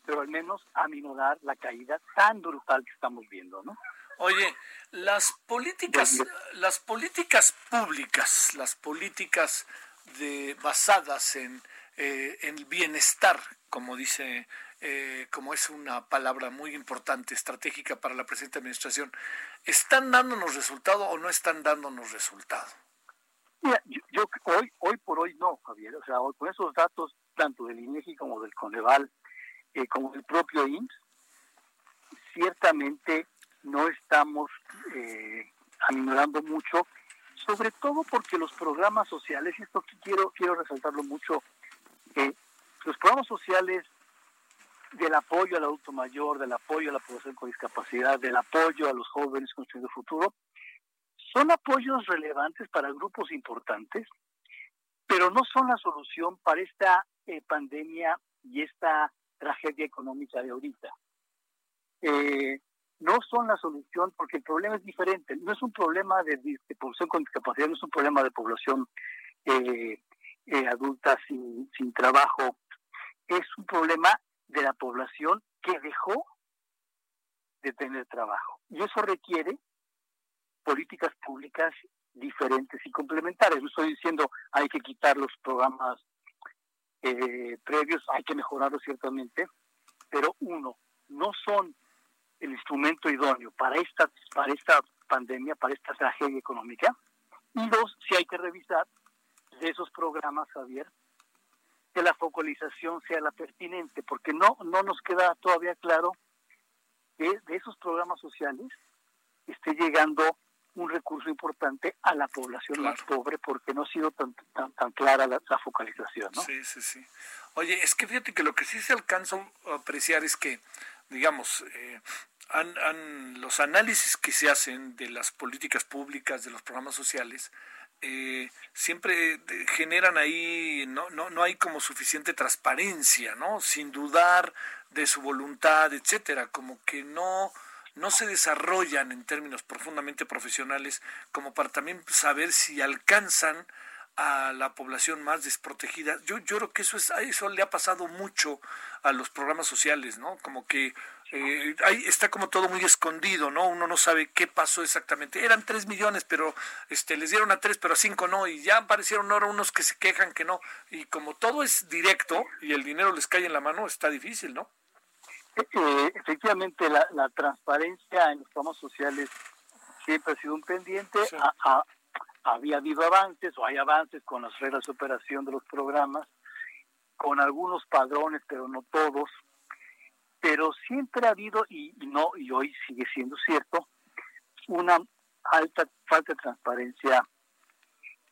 pero al menos aminorar la caída tan brutal que estamos viendo no oye las políticas las políticas públicas las políticas de basadas en eh, en el bienestar como dice eh, como es una palabra muy importante, estratégica para la presente administración, ¿están dándonos resultado o no están dándonos resultado? Mira, yo, hoy, hoy por hoy no, Javier. O sea, con esos datos, tanto del INEGI como del Coneval, eh, como del propio IMSS, ciertamente no estamos eh, aminorando mucho, sobre todo porque los programas sociales, y esto quiero, quiero resaltarlo mucho, eh, los programas sociales del apoyo al adulto mayor, del apoyo a la población con discapacidad, del apoyo a los jóvenes construyendo futuro, son apoyos relevantes para grupos importantes, pero no son la solución para esta eh, pandemia y esta tragedia económica de ahorita. Eh, no son la solución porque el problema es diferente. No es un problema de, población con discapacidad, no es un problema de población eh, adulta sin, sin trabajo. Es un problema de la población que dejó de tener trabajo. Y eso requiere políticas públicas diferentes y complementarias. No estoy diciendo hay que quitar los programas eh, previos, hay que mejorarlos ciertamente, pero uno, no son el instrumento idóneo para esta, para esta pandemia, para esta tragedia económica. Y dos, si hay que revisar de esos programas, Javier, que la focalización sea la pertinente, porque no, no nos queda todavía claro que de esos programas sociales esté llegando un recurso importante a la población más pobre porque no ha sido tan, tan, clara la, focalización. ¿no? Sí, sí, sí. Oye, es que fíjate que lo que sí se alcanza a apreciar es que, digamos, eh, los análisis que se hacen de las políticas públicas, de los programas sociales, eh, siempre generan ahí, no, no, no hay como suficiente transparencia, ¿no? Sin dudar de su voluntad, etcétera, como que no no se desarrollan en términos profundamente profesionales como para también saber si alcanzan a la población más desprotegida. Yo, yo creo que eso es eso le ha pasado mucho a los programas sociales, ¿no? Como que eh, ahí está como todo muy escondido, ¿no? Uno no sabe qué pasó exactamente. Eran tres millones, pero este les dieron a tres, pero a cinco no, y ya aparecieron ahora unos que se quejan que no. Y como todo es directo y el dinero les cae en la mano, está difícil, ¿no? Eh, efectivamente, la, transparencia en los programas sociales siempre ha sido un pendiente. había habido avances o hay avances con las reglas de operación de los programas, con algunos padrones, pero no todos. Pero siempre ha habido, y, no y hoy sigue siendo cierto, una alta falta de transparencia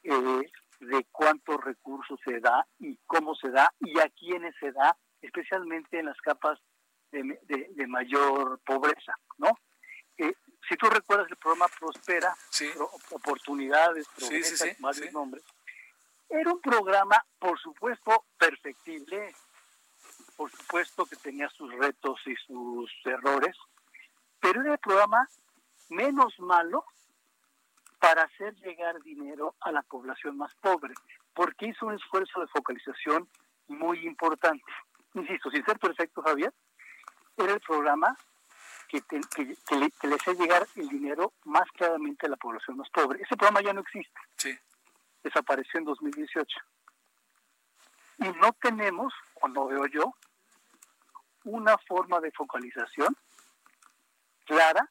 eh, de cuántos recursos se da y cómo se da y a quiénes se da, especialmente en las capas de, mayor pobreza, ¿no? Eh, si tú recuerdas el programa Prospera, Oportunidades, Progresa, sí, nombres, era un programa, por supuesto, perfectible, por supuesto que tenía sus retos y sus errores, pero era el programa menos malo para hacer llegar dinero a la población más pobre, porque hizo un esfuerzo de focalización muy importante. Insisto, sin ser perfecto, Javier, era el programa que, que, le, que, le, hacía llegar el dinero más claramente a la población más pobre. Ese programa ya no existe. Sí. Desapareció en 2018. Y no tenemos, o no veo yo, una forma de focalización clara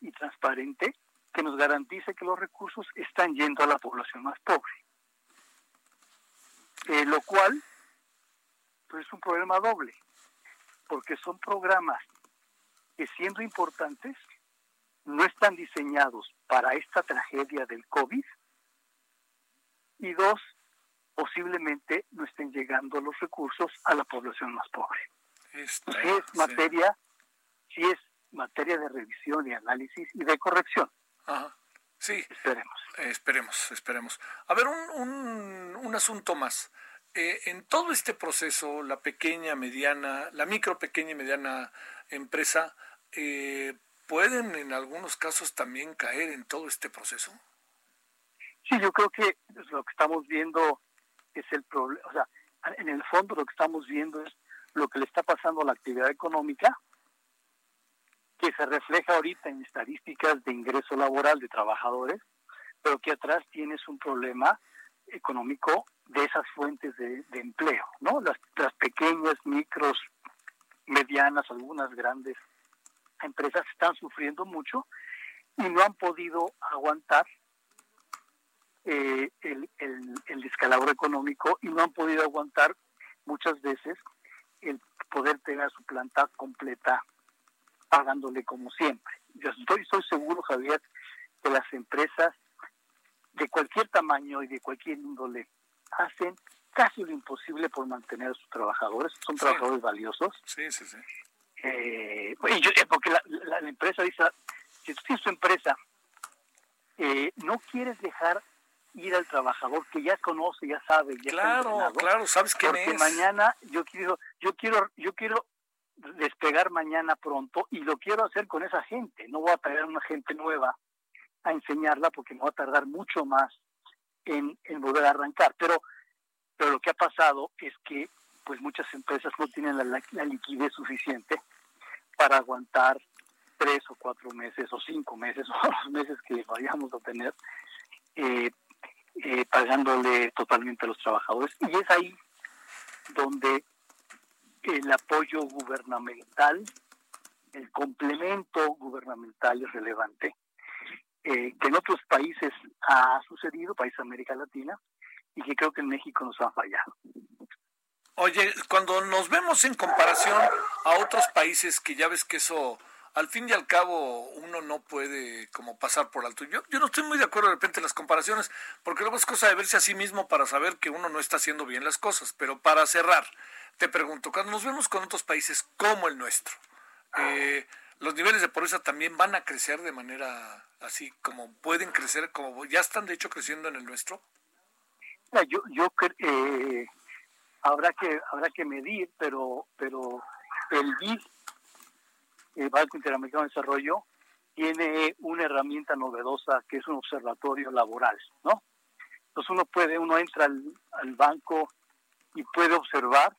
y transparente que nos garantice que los recursos están yendo a la población más pobre. Eh, lo cual pues, es un problema doble porque son programas que siendo importantes no están diseñados para esta tragedia del COVID y dos, posiblemente no estén llegando los recursos a la población más pobre. si es materia, si es materia de revisión y análisis y de corrección. Sí. Esperemos. esperemos, esperemos. A ver, un, un asunto más. Eh, en todo este proceso, la pequeña, mediana, la micro, pequeña y mediana empresa, eh, ¿pueden en algunos casos también caer en todo este proceso? Sí, yo creo que lo que estamos viendo es el problema, o sea, en el fondo lo que estamos viendo es lo que le está pasando a la actividad económica, que se refleja ahorita en estadísticas de ingreso laboral de trabajadores, pero que atrás tienes un problema económico de esas fuentes de, empleo, ¿no? Las, las, pequeñas, micros, medianas, algunas grandes empresas están sufriendo mucho y no han podido aguantar eh, el, el, descalabro económico y no han podido aguantar muchas veces el poder tener su planta completa pagándole como siempre. Yo estoy, estoy seguro, Javier, que las empresas de cualquier tamaño y de cualquier índole hacen casi lo imposible por mantener a sus trabajadores. Son trabajadores valiosos. Sí, sí, sí. Eh, eh, porque la, empresa dice, si tú tienes tu empresa, eh, no quieres dejar ir al trabajador que ya conoce, ya sabe, ya claro, claro, sabes quién porque mañana yo quiero, yo quiero, yo quiero despegar mañana pronto y lo quiero hacer con esa gente. No voy a traer a una gente nueva a enseñarla porque me va a tardar mucho más en, volver a arrancar. Pero, pero lo que ha pasado es que pues muchas empresas no tienen la, liquidez suficiente para aguantar tres o cuatro meses o cinco meses o los meses que vayamos a tener eh, eh, pagándole totalmente a los trabajadores. Y es ahí donde el apoyo gubernamental, el complemento gubernamental es relevante, eh, que en otros países ha sucedido, países de América Latina, y que creo que en México nos ha fallado. Oye, cuando nos vemos en comparación a otros países que ya ves que eso al fin y al cabo uno no puede como pasar por alto. Yo, yo no estoy muy de acuerdo de repente en las comparaciones, porque luego es cosa de verse a sí mismo para saber que uno no está haciendo bien las cosas. Pero para cerrar, te pregunto, cuando nos vemos con otros países como el nuestro, eh, los niveles de pobreza también van a crecer de manera así como pueden crecer, como ya están de hecho creciendo en el nuestro. Yo, yo eh, habrá que habrá que medir, pero pero el BID el Banco Interamericano de Desarrollo tiene una herramienta novedosa que es un observatorio laboral, ¿no? Entonces uno puede, uno entra al, banco y puede observar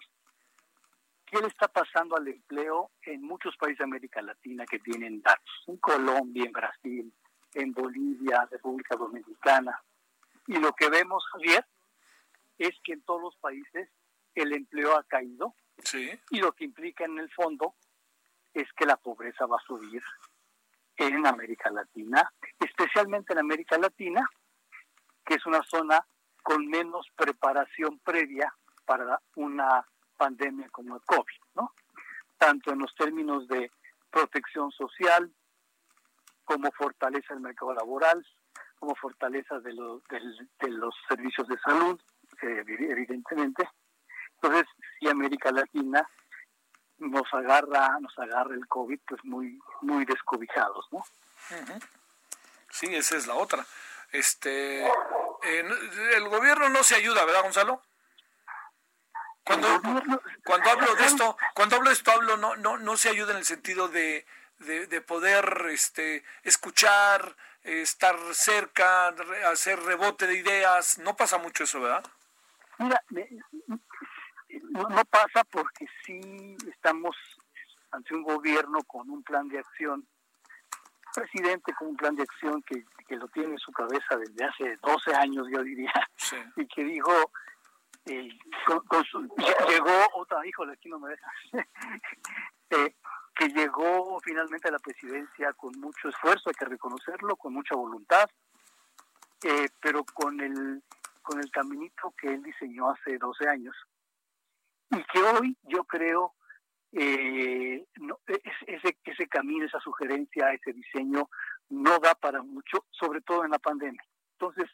qué le está pasando al empleo en muchos países de América Latina que tienen datos, en Colombia, en Brasil, en Bolivia, República Dominicana. Y lo que vemos, Javier, es que en todos los países el empleo ha caído sí. y lo que implica en el fondo es que la pobreza va a subir en América Latina, especialmente en América Latina, que es una zona con menos preparación previa para una pandemia como el COVID, ¿no? Tanto en los términos de protección social, como fortaleza del mercado laboral, como fortaleza de, de, los servicios de salud, eh, evidentemente. Entonces, si América Latina nos agarra, nos agarra el COVID pues muy, muy descobijados, ¿no? Sí, esa es la otra. Este, el gobierno no se ayuda, ¿verdad, Gonzalo? Cuando, cuando hablo de esto, cuando hablo de esto hablo no, no, no se ayuda en el sentido de, de, poder este, escuchar, estar cerca, hacer rebote de ideas. No pasa mucho eso, ¿verdad? Mira, no, pasa porque sí estamos ante un gobierno con un plan de acción, presidente con un plan de acción que, lo tiene en su cabeza desde hace 12 años, yo diría, y que dijo, llegó, otra, híjole, aquí no me deja, eh, que llegó finalmente a la presidencia con mucho esfuerzo, hay que reconocerlo, con mucha voluntad, eh, pero con el, con el caminito que él diseñó hace 12 años y que hoy yo creo eh, no, ese, ese camino, esa sugerencia, ese diseño no da para mucho, sobre todo en la pandemia. Entonces,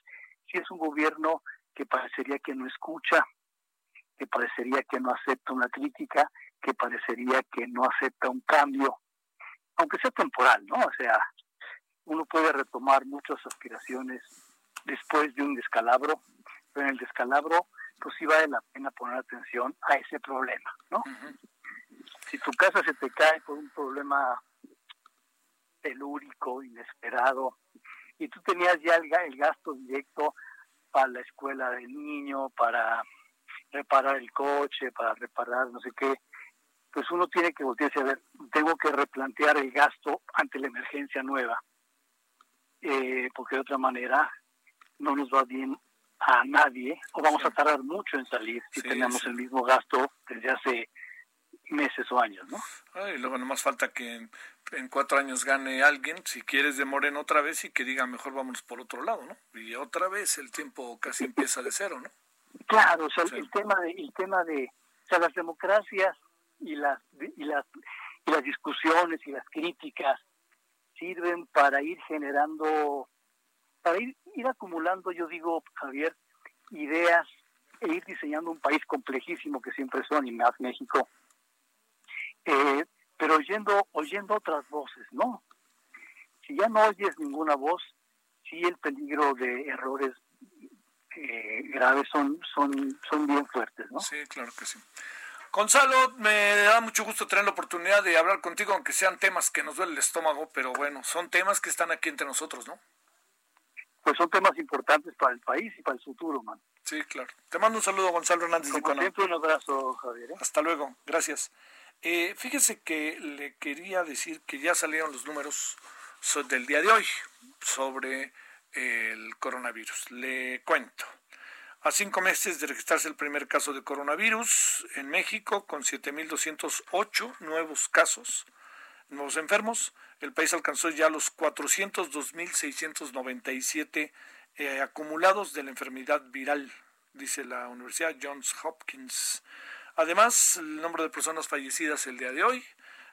si es un gobierno que parecería que no escucha, que parecería que no acepta una crítica, que parecería que no acepta un cambio, aunque sea temporal, ¿no? O sea, uno puede retomar muchas aspiraciones después de un descalabro, pero en el descalabro pues sí vale la pena poner atención a ese problema, ¿no? Si tu casa se te cae por un problema telúrico, inesperado, y tú tenías ya el, el gasto directo para la escuela del niño, para reparar el coche, para reparar no sé qué, pues uno tiene que voltearse a ver, tengo que replantear el gasto ante la emergencia nueva, eh, porque de otra manera no nos va bien a nadie o vamos a tardar mucho en salir si tenemos el mismo gasto desde hace meses o años, ¿no? Y luego más falta que en, cuatro años gane alguien, si quieres de Moreno otra vez y que diga mejor vámonos por otro lado, ¿no? Y otra vez el tiempo casi empieza de cero, ¿no? Claro, o sea, el tema de, el tema de, o sea, las democracias y las y las y las discusiones y las críticas sirven para ir generando, para ir, ir acumulando, yo digo, Javier, ideas e ir diseñando un país complejísimo que siempre son y más México eh, pero oyendo, oyendo otras voces, ¿no? Si ya no oyes ninguna voz, sí el peligro de errores eh, graves son, son, son bien fuertes, ¿no? Sí, claro que sí. Gonzalo, me da mucho gusto tener la oportunidad de hablar contigo, aunque sean temas que nos duele el estómago, pero bueno, son temas que están aquí entre nosotros, ¿no? Pues son temas importantes para el país y para el futuro, man. Sí, claro. Te mando un saludo, Gonzalo Hernández. Como siempre, un abrazo, Javier. ¿eh? Hasta luego, gracias. Eh, fíjese que le quería decir que ya salieron los números del día de hoy sobre el coronavirus. Le cuento. A cinco meses de registrarse el primer caso de coronavirus en México, con 7.208 nuevos casos, nuevos enfermos, el país alcanzó ya los 402.697 eh, acumulados de la enfermedad viral, dice la Universidad Johns Hopkins. Además, el número de personas fallecidas el día de hoy,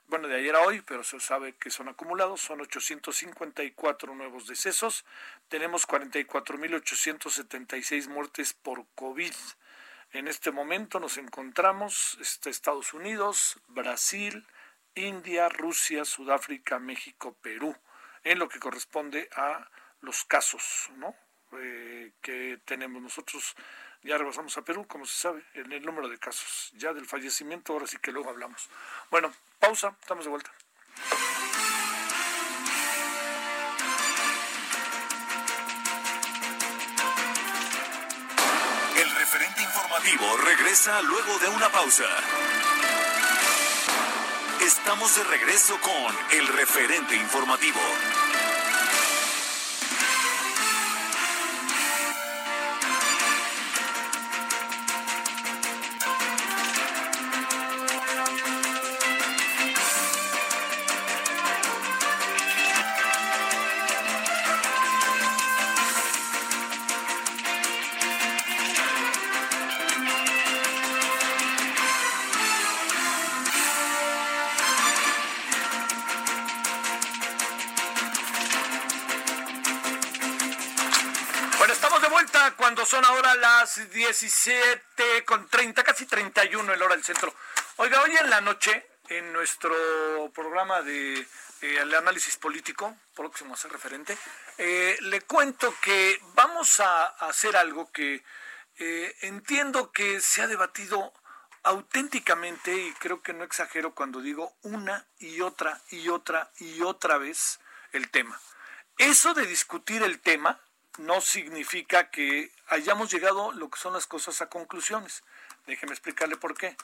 bueno, de ayer a hoy, pero se sabe que son acumulados, son 854 nuevos decesos. Tenemos 44.876 muertes por COVID. En este momento nos encontramos este, Estados Unidos, Brasil, India, Rusia, Sudáfrica, México, Perú, en lo que corresponde a los casos ¿no? Eh, que tenemos nosotros ya rebasamos a Perú, como se sabe, en el número de casos. Ya del fallecimiento, ahora sí que luego hablamos. Bueno, pausa, estamos de vuelta. El referente informativo regresa luego de una pausa. Estamos de regreso con el referente informativo. Son ahora las 17 con 30, casi 31 el hora del centro. Oiga, hoy en la noche, en nuestro programa de eh, análisis político, próximo a ser referente, eh, le cuento que vamos a, hacer algo que eh, entiendo que se ha debatido auténticamente, y creo que no exagero cuando digo una y otra y otra y otra vez el tema. Eso de discutir el tema no significa que hayamos llegado lo que son las cosas a conclusiones. Déjeme explicarle por qué.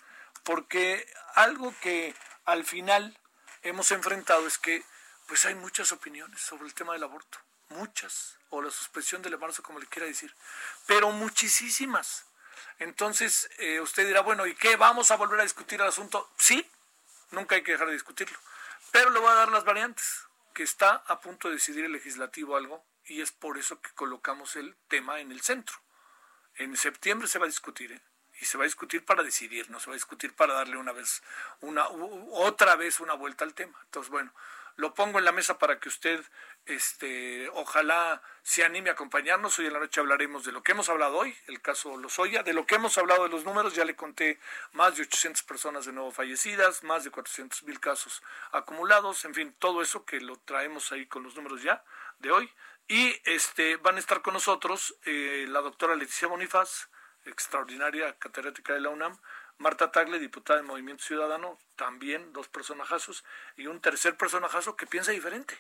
Porque algo que al final hemos enfrentado es que pues hay muchas opiniones sobre el tema del aborto, muchas, o la suspensión del embarazo, como le quiera decir, pero muchísimas. Entonces, eh, usted dirá, bueno, ¿y qué? ¿Vamos a volver a discutir el asunto? Sí, nunca hay que dejar de discutirlo. Pero le voy a dar las variantes, que está a punto de decidir el legislativo algo y es por eso que colocamos el tema en el centro. En septiembre se va a discutir, ¿eh? y se va a discutir para decidir, no se va a discutir para darle una vez, una, otra vez una vuelta al tema. Entonces, bueno, lo pongo en la mesa para que usted, este, ojalá se anime a acompañarnos. Hoy en la noche hablaremos de lo que hemos hablado hoy, el caso Lozoya, de lo que hemos hablado de los números, ya le conté más de 800 personas de nuevo fallecidas, más de 400 mil casos acumulados, en fin, todo eso que lo traemos ahí con los números ya de hoy. Y este, van a estar con nosotros eh, la doctora Leticia Bonifaz, extraordinaria catedrática de la UNAM, Marta Tagle, diputada del Movimiento Ciudadano, también dos personajazos, y un tercer personajazo que piensa diferente,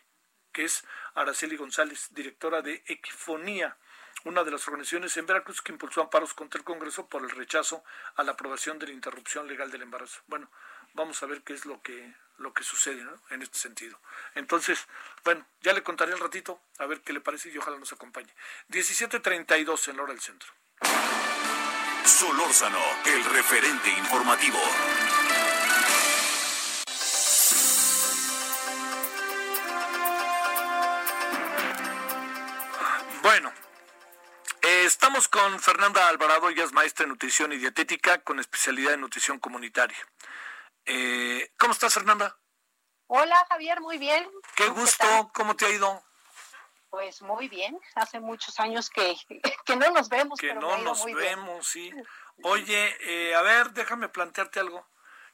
que es Araceli González, directora de Equifonía, una de las organizaciones en Veracruz que impulsó amparos contra el Congreso por el rechazo a la aprobación de la interrupción legal del embarazo. Bueno, vamos a ver qué es lo que lo que sucede en este sentido. Entonces, bueno, ya le contaré al ratito a ver qué le parece y ojalá nos acompañe. 17.32 en la hora del centro. Solórzano, el referente informativo. Bueno, eh, estamos con Fernanda Alvarado, ella es maestra en nutrición y dietética con especialidad en nutrición comunitaria. Eh, ¿Cómo estás, Fernanda? Hola, Javier, muy bien. Qué gusto, ¿cómo te ha ido? Pues muy bien, hace muchos años que, que no nos vemos. Que no nos vemos, sí. Oye, eh, a ver, déjame plantearte algo.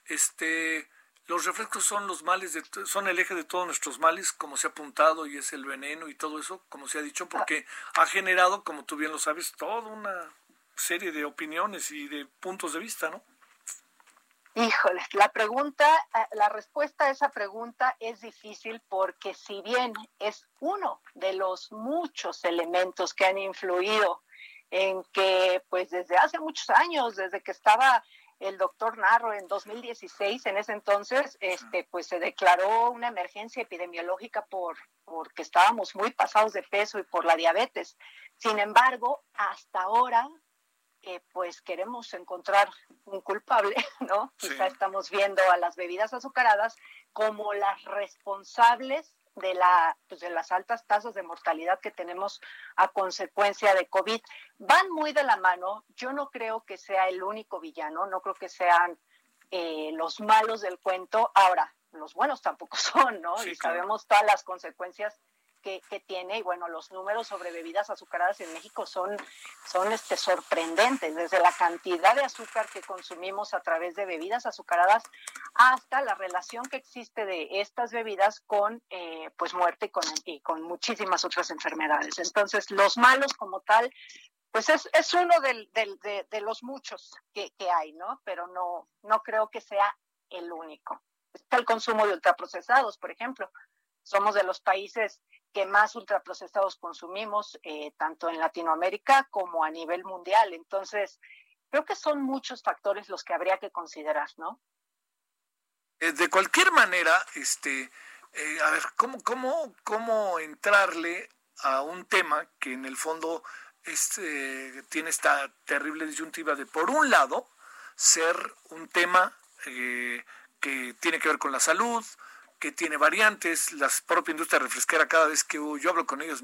Este, los refrescos son los males, de, son el eje de todos nuestros males, como se ha apuntado, y es el veneno y todo eso, como se ha dicho, porque ha generado, como tú bien lo sabes, toda una serie de opiniones y de puntos de vista, ¿no? Híjole, la pregunta, eh, la respuesta a esa pregunta es difícil porque si bien es uno de los muchos elementos que han influido en que, pues desde hace muchos años, desde que estaba el doctor Narro en 2016, en ese entonces, este, pues se declaró una emergencia epidemiológica por porque estábamos muy pasados de peso y por la diabetes. Sin embargo, hasta ahora, eh, pues queremos encontrar un culpable, ¿no? Quizá estamos viendo a las bebidas azucaradas como las responsables de, la, pues de las altas tasas de mortalidad que tenemos a consecuencia de COVID. Van muy de la mano. Yo no creo que sea el único villano, no creo que sean eh, los malos del cuento. Ahora, los buenos tampoco son, ¿no? y sabemos todas las consecuencias que, tiene y bueno, los números sobre bebidas azucaradas en México son, son este, sorprendentes, desde la cantidad de azúcar que consumimos a través de bebidas azucaradas hasta la relación que existe de estas bebidas con eh, pues muerte y con, y con muchísimas otras enfermedades. Entonces, los malos como tal, pues es, es uno de, de, los muchos que, que hay, ¿no? Pero no, no creo que sea el único. Está el consumo de ultraprocesados, por ejemplo. Somos de los países que más ultraprocesados consumimos, eh, tanto en Latinoamérica como a nivel mundial. Entonces, creo que son muchos factores los que habría que considerar, ¿no? Eh, de cualquier manera, este, eh, a ver, ¿cómo, cómo, ¿cómo entrarle a un tema que en el fondo este, tiene esta terrible disyuntiva de, por un lado, ser un tema que tiene que ver con la salud, que tiene variantes, la propia industria refresquera, cada vez que yo hablo con ellos,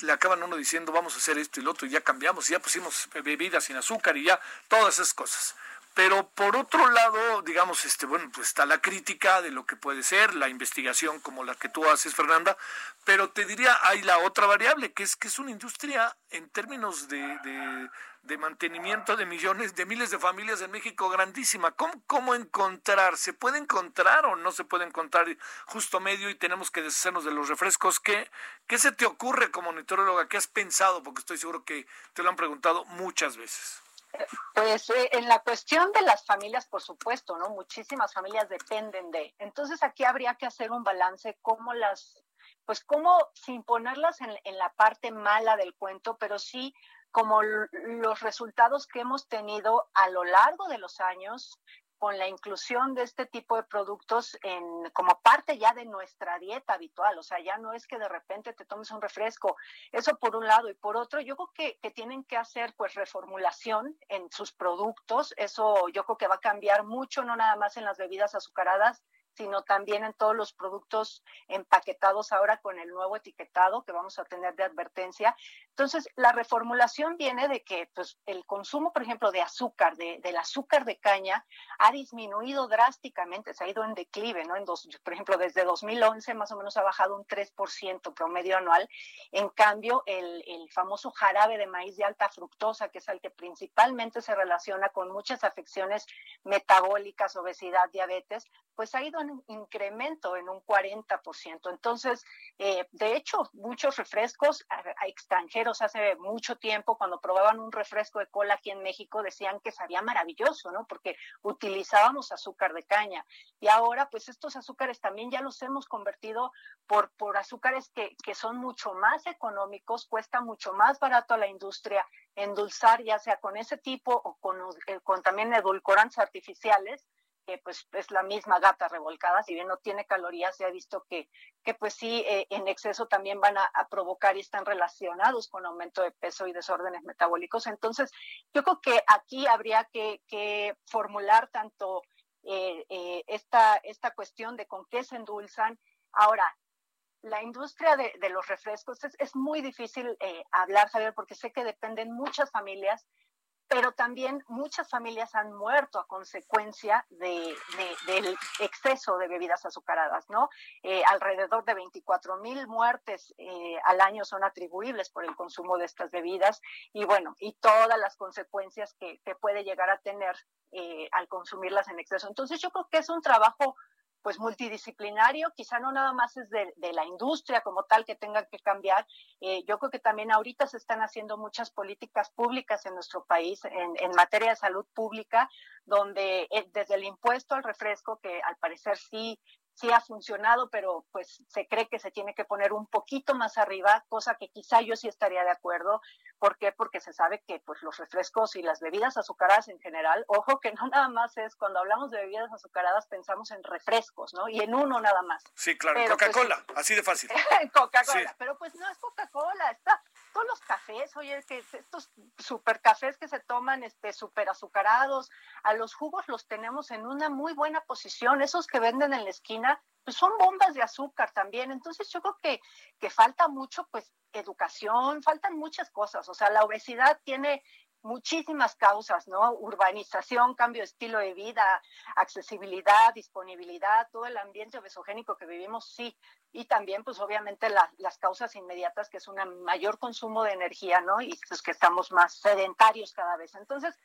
le acaban uno diciendo vamos a hacer esto y lo otro, y ya cambiamos, y ya pusimos bebidas sin azúcar y ya, todas esas cosas. Pero por otro lado, digamos, este, bueno, pues está la crítica de lo que puede ser, la investigación como la que tú haces, Fernanda, pero te diría, hay la otra variable, que es que es una industria en términos de, de, mantenimiento de millones, de miles de familias en México grandísima. ¿Cómo, ¿Cómo encontrar? ¿Se puede encontrar o no se puede encontrar justo medio y tenemos que deshacernos de los refrescos? ¿Qué, qué se te ocurre como nutrióloga? ¿Qué has pensado? Porque estoy seguro que te lo han preguntado muchas veces. Pues eh, en la cuestión de las familias, por supuesto, ¿no? Muchísimas familias dependen de. Entonces aquí habría que hacer un balance, cómo las, pues cómo, sin ponerlas en, en la parte mala del cuento, pero sí como los resultados que hemos tenido a lo largo de los años con la inclusión de este tipo de productos en, como parte ya de nuestra dieta habitual. O sea, ya no es que de repente te tomes un refresco. Eso por un lado. Y por otro, yo creo que, que tienen que hacer pues reformulación en sus productos. Eso yo creo que va a cambiar mucho, no nada más en las bebidas azucaradas, sino también en todos los productos empaquetados ahora con el nuevo etiquetado que vamos a tener de advertencia. Entonces, la reformulación viene de que pues, el consumo, por ejemplo, de azúcar, de, del azúcar de caña, ha disminuido drásticamente, se ha ido en declive, ¿no? En dos, por ejemplo, desde 2011 más o menos ha bajado un 3% promedio anual. En cambio, el, el famoso jarabe de maíz de alta fructosa, que es el que principalmente se relaciona con muchas afecciones metabólicas, obesidad, diabetes, pues ha ido en incremento en un 40%. Entonces, eh, de hecho, muchos refrescos a, extranjeros hace mucho tiempo, cuando probaban un refresco de cola aquí en México, decían que sabía maravilloso, ¿no? Porque utilizábamos azúcar de caña. Y ahora, pues estos azúcares también ya los hemos convertido por, por azúcares que, que son mucho más económicos, cuesta mucho más barato a la industria endulzar, ya sea con ese tipo o con, eh, con también edulcorantes artificiales que pues es la misma gata revolcada, si bien no tiene calorías, se ha visto que, que pues sí, eh, en exceso también van a, provocar y están relacionados con aumento de peso y desórdenes metabólicos. Entonces, yo creo que aquí habría que, que formular tanto eh, eh, esta, esta cuestión de con qué se endulzan. Ahora, la industria de, los refrescos es, muy difícil hablar, Javier, porque sé que dependen muchas familias pero también muchas familias han muerto a consecuencia de, del exceso de bebidas azucaradas, ¿no? Eh, alrededor de 24 mil muertes eh, al año son atribuibles por el consumo de estas bebidas y bueno, y todas las consecuencias que, puede llegar a tener eh, al consumirlas en exceso. Entonces yo creo que es un trabajo pues multidisciplinario, quizá no nada más es de, la industria como tal que tenga que cambiar. Eh, yo creo que también ahorita se están haciendo muchas políticas públicas en nuestro país en, materia de salud pública, donde eh, desde el impuesto al refresco, que al parecer sí sí ha funcionado, pero pues se cree que se tiene que poner un poquito más arriba, cosa que quizá yo sí estaría de acuerdo. ¿Por qué? Porque se sabe que pues los refrescos y las bebidas azucaradas en general, ojo que no nada más es cuando hablamos de bebidas azucaradas pensamos en refrescos, ¿no? Y en uno nada más. Sí, claro, pues, Coca-Cola, así de fácil. Coca-Cola, pero pues no es Coca-Cola, está todos los cafés, oye, que estos super cafés que se toman este super azucarados, a los jugos los tenemos en una muy buena posición, esos que venden en la esquina, pues son bombas de azúcar también. Entonces yo creo que, que falta mucho, pues, educación, faltan muchas cosas. O sea, la obesidad tiene muchísimas causas, ¿no? Urbanización, cambio de estilo de vida, accesibilidad, disponibilidad, todo el ambiente obesogénico que vivimos, sí. Y también, pues obviamente las causas inmediatas, que es un mayor consumo de energía, ¿no? Y pues que estamos más sedentarios cada vez. Entonces,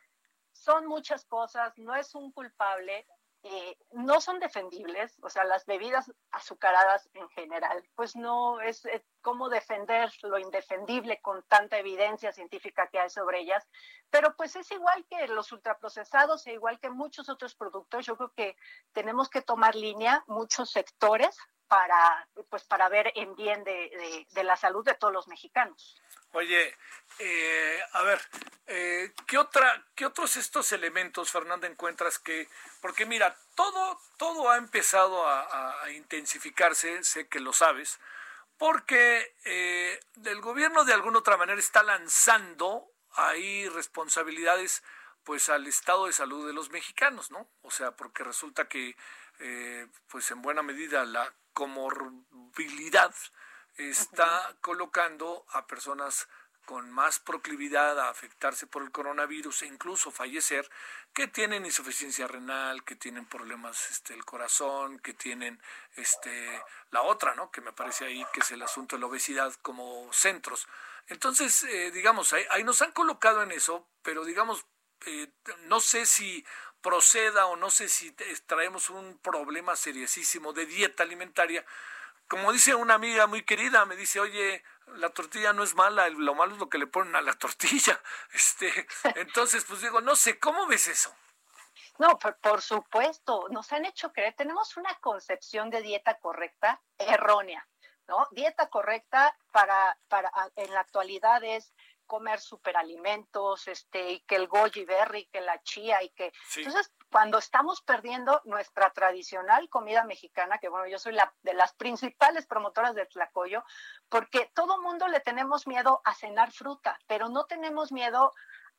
son muchas cosas, no es un culpable, eh, no son defendibles, o sea, las bebidas azucaradas en general, pues no es eh, cómo defender lo indefendible con tanta evidencia científica que hay sobre ellas, pero pues es igual que los ultraprocesados e igual que muchos otros productos, yo creo que tenemos que tomar línea muchos sectores para, pues, para ver en bien de la salud de todos los mexicanos. Oye, eh, a ver, eh, ¿qué, otra, ¿qué otros estos elementos, Fernanda, encuentras que, porque mira, todo, todo ha empezado a, intensificarse, sé que lo sabes, porque eh, el gobierno de alguna otra manera está lanzando ahí responsabilidades pues al estado de salud de los mexicanos, ¿no? O sea, porque resulta que eh, pues en buena medida la comorbilidad está colocando a personas con más proclividad a afectarse por el coronavirus e incluso fallecer, que tienen insuficiencia renal, que tienen problemas este el corazón, que tienen este la otra, ¿no? que me parece ahí que es el asunto de la obesidad como centros. Entonces, eh, digamos, ahí, ahí, nos han colocado en eso, pero digamos, eh, no sé si proceda o no sé si traemos un problema seriosísimo de dieta alimentaria, como dice una amiga muy querida, me dice, oye, la tortilla no es mala, lo malo es lo que le ponen a la tortilla. Este, entonces, pues digo, no sé, ¿cómo ves eso? No, por, supuesto, nos han hecho creer, tenemos una concepción de dieta correcta errónea, ¿no? Dieta correcta para, para en la actualidad es comer superalimentos, este, y que el goji berry, que la chía, y que... Entonces, cuando estamos perdiendo nuestra tradicional comida mexicana, que bueno, yo soy la de las principales promotoras del tlacoyo, porque todo mundo le tenemos miedo a cenar fruta, pero no tenemos miedo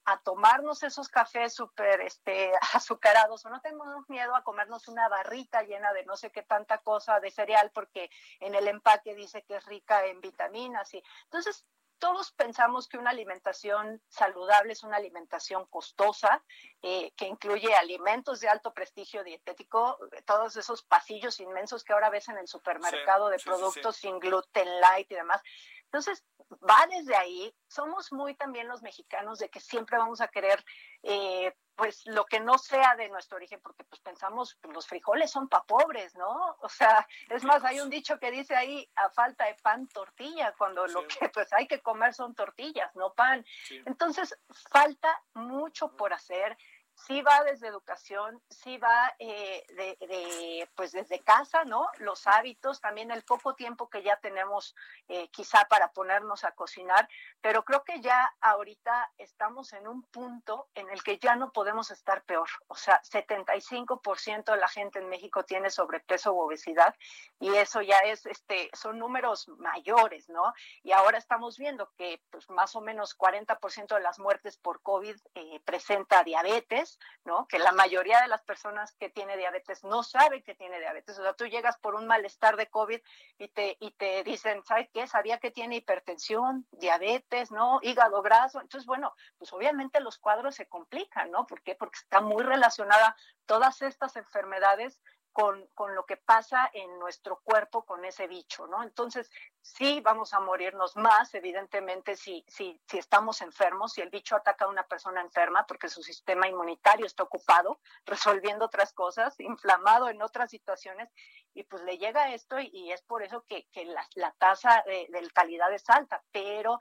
a tomarnos esos cafés súper este, azucarados o no tenemos miedo a comernos una barrita llena de no sé qué tanta cosa de cereal porque en el empaque dice que es rica en vitaminas y entonces todos pensamos que una alimentación saludable es una alimentación costosa, eh, que incluye alimentos de alto prestigio dietético, todos esos pasillos inmensos que ahora ves en el supermercado de productos sin gluten, light y demás. Entonces, va desde ahí. Somos muy también los mexicanos de que siempre vamos a querer eh, pues lo que no sea de nuestro origen, porque pues pensamos, pues, los frijoles son para pobres, ¿no? O sea, es más, hay un dicho que dice ahí, a falta de pan, tortilla, cuando lo que pues hay que comer son tortillas, no pan. Entonces, falta mucho por hacer sí va desde educación, sí va eh, de, pues desde casa, ¿no? Los hábitos, también el poco tiempo que ya tenemos eh, quizá para ponernos a cocinar, pero creo que ya ahorita estamos en un punto en el que ya no podemos estar peor. O sea, 75% de la gente en México tiene sobrepeso u obesidad y eso ya es, este, son números mayores, ¿no? Y ahora estamos viendo que pues más o menos 40% de las muertes por COVID eh, presenta diabetes ¿no? Que la mayoría de las personas que tiene diabetes no sabe que tiene diabetes. O sea, tú llegas por un malestar de COVID y te, y te dicen, ¿sabes qué? Sabía que tiene hipertensión, diabetes, ¿no? Hígado graso. Entonces, bueno, pues obviamente los cuadros se complican, ¿no? ¿Por qué? Porque está muy relacionada todas estas enfermedades con, con, lo que pasa en nuestro cuerpo con ese bicho, ¿no? Entonces, sí vamos a morirnos más, evidentemente, si, si, si estamos enfermos, si el bicho ataca a una persona enferma, porque su sistema inmunitario está ocupado resolviendo otras cosas, inflamado en otras situaciones, y pues le llega esto y, es por eso que, que la, la tasa de, de calidad es alta, pero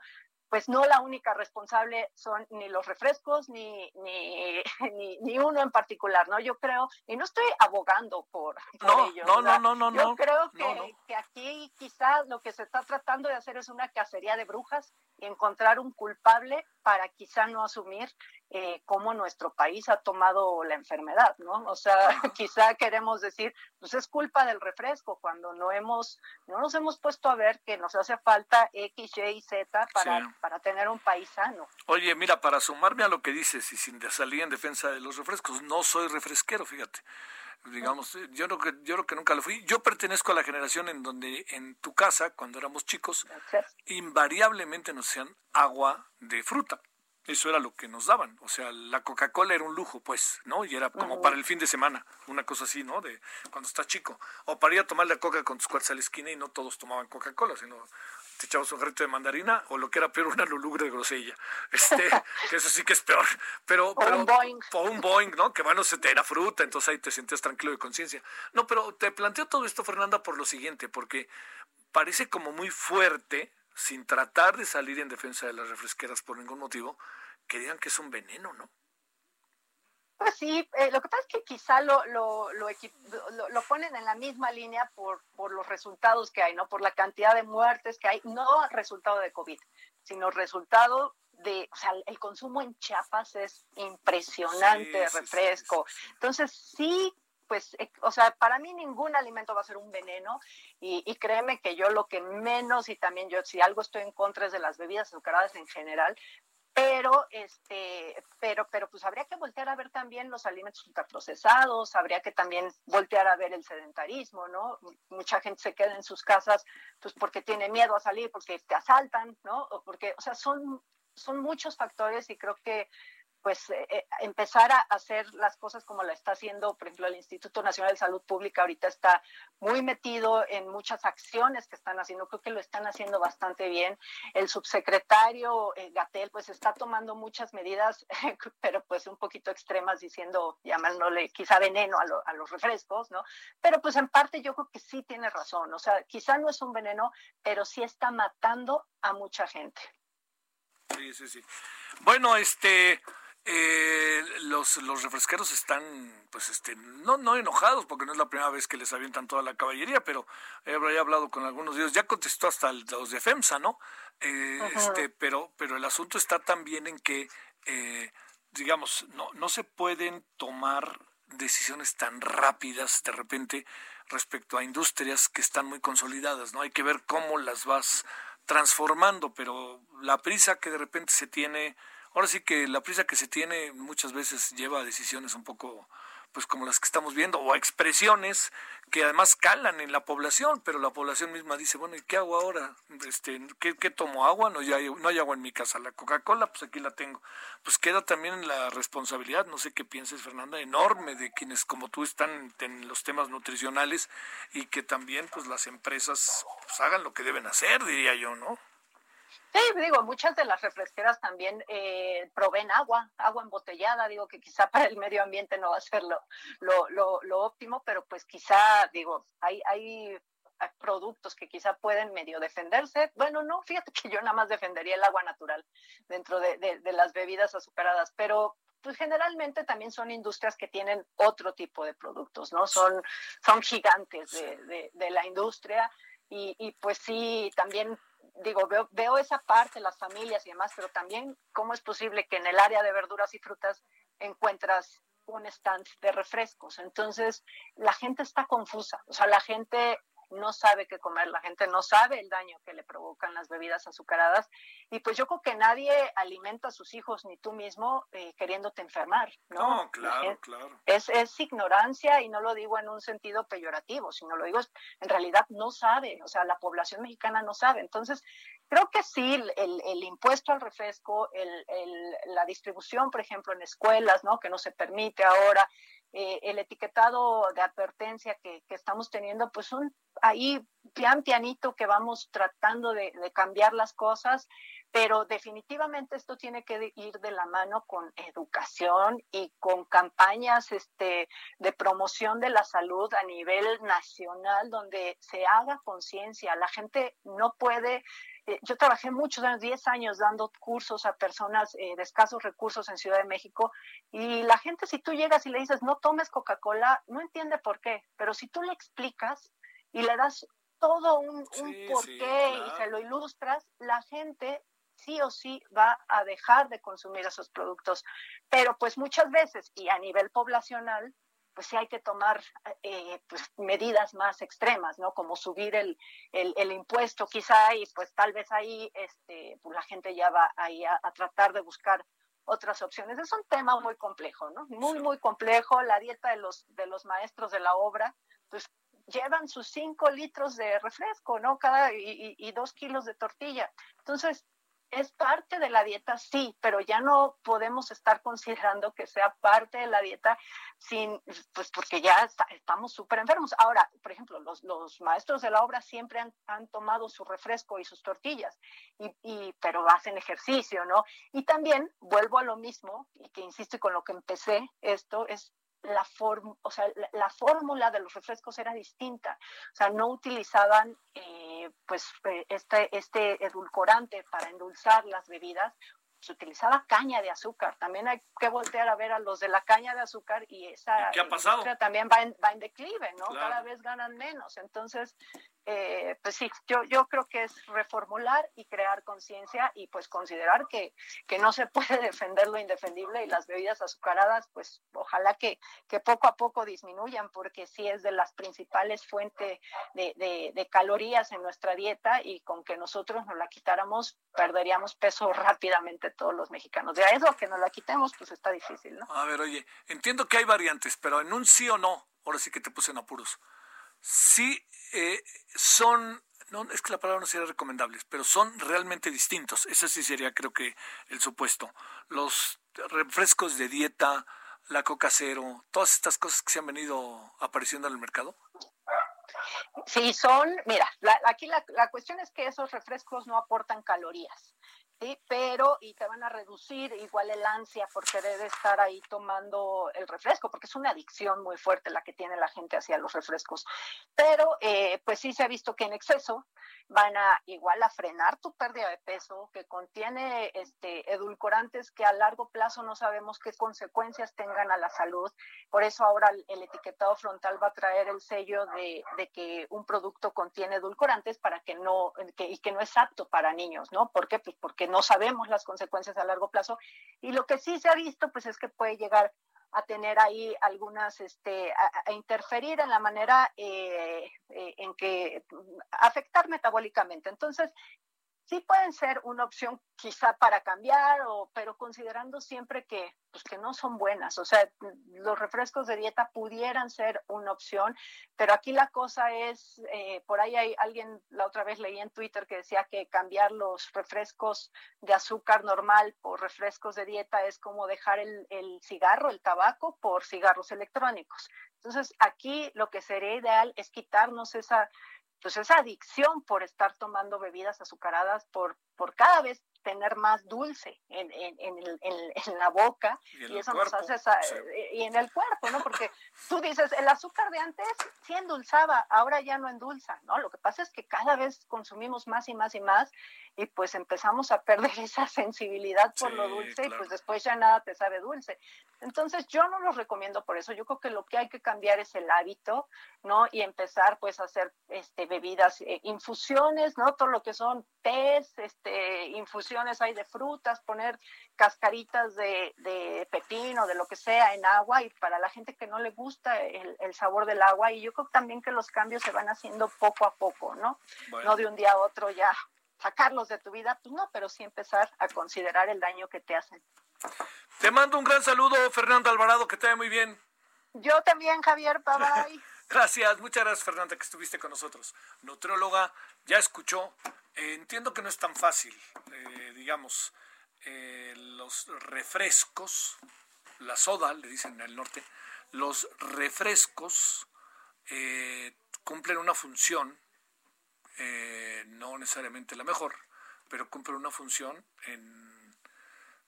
pues no la única responsable son ni los refrescos ni, ni, ni, uno en particular, ¿no? Yo creo, y no estoy abogando por, no, ello. No, no, no, no, Yo creo que, que aquí quizás lo que se está tratando de hacer es una cacería de brujas encontrar un culpable para quizá no asumir eh, cómo nuestro país ha tomado la enfermedad, ¿no? O sea, quizá queremos decir, pues es culpa del refresco, cuando no hemos, no nos hemos puesto a ver que nos hace falta X, Y Z para, para tener un país sano. Oye, mira, para sumarme a lo que dices y sin salir en defensa de los refrescos, no soy refresquero, fíjate digamos, yo creo que yo creo que nunca lo fui. Yo pertenezco a la generación en donde en tu casa, cuando éramos chicos, invariablemente nos hacían agua de fruta. Eso era lo que nos daban. O sea, la Coca-Cola era un lujo, pues, ¿no? Y era como para el fin de semana, una cosa así, ¿no? De cuando estás chico. O para ir a tomar la coca con tus cuates a la esquina y no todos tomaban Coca-Cola, sino te echabas un jarrito de mandarina o lo que era peor, una lulugre de grosella. Este, que eso sí que es peor. Pero, o un Boeing. O un Boeing, ¿no? Que bueno, se te era fruta, entonces ahí te sentías tranquilo de conciencia. No, pero te planteo todo esto, Fernanda, por lo siguiente, porque parece como muy fuerte, sin tratar de salir en defensa de las refresqueras por ningún motivo, que digan que es un veneno, ¿no? Pues sí, eh, lo que pasa es que quizá lo, lo, lo, lo, ponen en la misma línea por, por los resultados que hay, ¿no? Por la cantidad de muertes que hay, no resultado de COVID, sino resultado de, o sea, el consumo en Chiapas es impresionante de refresco. Entonces, sí, pues, eh, o sea, para mí ningún alimento va a ser un veneno y, y, créeme que yo lo que menos y también yo, si algo estoy en contra es de las bebidas azucaradas en general, pero este pero pero pues habría que voltear a ver también los alimentos ultraprocesados habría que también voltear a ver el sedentarismo no mucha gente se queda en sus casas pues porque tiene miedo a salir porque te asaltan no o porque o sea son son muchos factores y creo que pues eh, eh, empezar a hacer las cosas como la está haciendo, por ejemplo, el Instituto Nacional de Salud Pública ahorita está muy metido en muchas acciones que están haciendo, creo que lo están haciendo bastante bien. El subsecretario eh, Gatel pues está tomando muchas medidas, pero pues un poquito extremas diciendo, llamándole quizá veneno a, a los refrescos, ¿no? Pero pues en parte yo creo que sí tiene razón, o sea, quizá no es un veneno, pero sí está matando a mucha gente. Sí, sí, sí. Bueno, este, eh, los, los refresqueros están, pues, este, no, no enojados, porque no es la primera vez que les avientan toda la caballería, pero he, hablado con algunos de ellos, ya contestó hasta los de FEMSA, ¿no? Eh, este, pero, pero el asunto está también en que, eh, digamos, no, no se pueden tomar decisiones tan rápidas de repente respecto a industrias que están muy consolidadas, ¿no? Hay que ver cómo las vas transformando, pero la prisa que de repente se tiene ahora sí que la prisa que se tiene muchas veces lleva a decisiones un poco pues como las que estamos viendo, o expresiones que además calan en la población, pero la población misma dice, bueno, ¿y qué hago ahora? Este, ¿qué, qué tomo agua? No, ya hay, no hay agua en mi casa. La Coca-Cola, pues aquí la tengo. Pues queda también la responsabilidad, no sé qué pienses, Fernanda, enorme de quienes como tú están en los temas nutricionales y que también pues las empresas pues, hagan lo que deben hacer, diría yo, ¿no? Sí, digo, muchas de las refresqueras también eh, proveen agua, agua embotellada, digo que quizá para el medio ambiente no va a ser lo, lo, lo, óptimo, pero pues quizá, digo, hay, hay productos que quizá pueden medio defenderse. Bueno, no, fíjate que yo nada más defendería el agua natural dentro de, de, las bebidas azucaradas, pero pues generalmente también son industrias que tienen otro tipo de productos, ¿no? Son, son gigantes de, de, de la industria y, y, pues sí, también digo, veo, veo esa parte, las familias y demás, pero también cómo es posible que en el área de verduras y frutas encuentras un stand de refrescos. Entonces, la gente está confusa, o sea, la gente no sabe qué comer, la gente no sabe el daño que le provocan las bebidas azucaradas y pues yo creo que nadie alimenta a sus hijos ni tú mismo eh, queriéndote enfermar, ¿no? No, claro, claro. Es, es ignorancia y no lo digo en un sentido peyorativo, sino lo digo en realidad no sabe, o sea, la población mexicana no sabe. Entonces, creo que sí, el, el impuesto al refresco, el, el, la distribución, por ejemplo, en escuelas, ¿no? Que no se permite ahora, eh, el etiquetado de advertencia que, estamos teniendo, pues un ahí pian pianito que vamos tratando de, de, cambiar las cosas, pero definitivamente esto tiene que ir de la mano con educación y con campañas este, de promoción de la salud a nivel nacional, donde se haga conciencia. La gente no puede eh, yo trabajé muchos años, 10 años dando cursos a personas eh, de escasos recursos en Ciudad de México y la gente si tú llegas y le dices no tomes Coca-Cola, no entiende por qué, pero si tú le explicas y le das todo un, un porqué sí, y se lo ilustras, la gente sí o sí va a dejar de consumir esos productos. Pero pues muchas veces y a nivel poblacional, pues sí hay que tomar eh, pues, medidas más extremas, ¿no? Como subir el, el, el, impuesto quizá y pues tal vez ahí este, pues la gente ya va ahí a, a, tratar de buscar otras opciones. Es un tema muy complejo, ¿no? Muy, muy complejo. La dieta de los, de los maestros de la obra, pues llevan sus cinco litros de refresco, ¿no? Cada, y, y, y dos kilos de tortilla. Entonces, es parte de la dieta, sí, pero ya no podemos estar considerando que sea parte de la dieta sin, pues porque ya estamos súper enfermos. Ahora, por ejemplo, los, los, maestros de la obra siempre han, han tomado su refresco y sus tortillas, y, y, pero hacen ejercicio, ¿no? Y también vuelvo a lo mismo, y que insisto con lo que empecé esto, es la, form, o sea, la, la, fórmula de los refrescos era distinta. O sea, no utilizaban eh, pues este, este edulcorante para endulzar las bebidas, se utilizaba caña de azúcar. También hay que voltear a ver a los de la caña de azúcar y esa ¿Y qué ha pasado? también va en, va en declive, ¿no? Claro. Cada vez ganan menos. Entonces, eh, pues sí, yo, yo creo que es reformular y crear conciencia y pues considerar que, que no se puede defender lo indefendible y las bebidas azucaradas, pues ojalá que, que poco a poco disminuyan porque sí es de las principales fuentes de, calorías en nuestra dieta y con que nosotros nos la quitáramos perderíamos peso rápidamente todos los mexicanos. De eso que nos la quitemos, pues está difícil, ¿no? A ver, oye, entiendo que hay variantes, pero en un sí o no, ahora sí que te puse en apuros sí eh, son, no es que la palabra no sería recomendables, pero son realmente distintos. Ese sí sería, creo que, el supuesto. Los refrescos de dieta, la coca cero, todas estas cosas que se han venido apareciendo en el mercado. Sí, son, mira, la, aquí la, la cuestión es que esos refrescos no aportan calorías. ¿Sí? Pero, y te van a reducir igual el ansia por querer estar ahí tomando el refresco, porque es una adicción muy fuerte la que tiene la gente hacia los refrescos. Pero, eh, pues sí se ha visto que en exceso van a igual a frenar tu pérdida de peso, que contiene este, edulcorantes que a largo plazo no sabemos qué consecuencias tengan a la salud. Por eso ahora el, etiquetado frontal va a traer el sello de, de, que un producto contiene edulcorantes para que no, que, y que no es apto para niños, ¿no? ¿Por qué? Pues porque no sabemos las consecuencias a largo plazo. Y lo que sí se ha visto, pues es que puede llegar a tener ahí algunas, este, a, interferir en la manera eh, eh, en que afectar metabólicamente. Entonces, sí pueden ser una opción quizá para cambiar, o, pero considerando siempre que, pues, que no son buenas. O sea, los refrescos de dieta pudieran ser una opción, pero aquí la cosa es, eh, por ahí hay alguien, la otra vez leí en Twitter que decía que cambiar los refrescos de azúcar normal por refrescos de dieta es como dejar el, el cigarro, el tabaco, por cigarros electrónicos. Entonces, aquí lo que sería ideal es quitarnos esa pues esa adicción por estar tomando bebidas azucaradas, por, por cada vez tener más dulce en, en, en, el, en la boca y, y eso cuerpo, nos hace esa, sí. y en el cuerpo, ¿no? Porque tú dices, el azúcar de antes sí endulzaba, ahora ya no endulza, ¿no? Lo que pasa es que cada vez consumimos más y más y más y pues empezamos a perder esa sensibilidad por lo dulce y pues después ya nada te sabe dulce. Entonces yo no los recomiendo por eso, yo creo que lo que hay que cambiar es el hábito, ¿no? Y empezar pues a hacer este, bebidas, eh, infusiones, ¿no? Todo lo que son tés, este, infusiones hay de frutas, poner cascaritas de, de pepino, de lo que sea en agua y para la gente que no le gusta el, el, sabor del agua y yo creo también que los cambios se van haciendo poco a poco, ¿no? No de un día a otro ya sacarlos de tu vida, pues no, pero sí empezar a considerar el daño que te hacen. Te mando un gran saludo, Fernanda Alvarado, que te vaya muy bien. Yo también, Javier, bye bye. gracias, muchas gracias, Fernanda, que estuviste con nosotros. Nutrióloga, ya escuchó. Eh, entiendo que no es tan fácil, eh, digamos, eh, los refrescos, la soda, le dicen en el norte, los refrescos cumplen una función, no necesariamente la mejor, pero cumplen una función en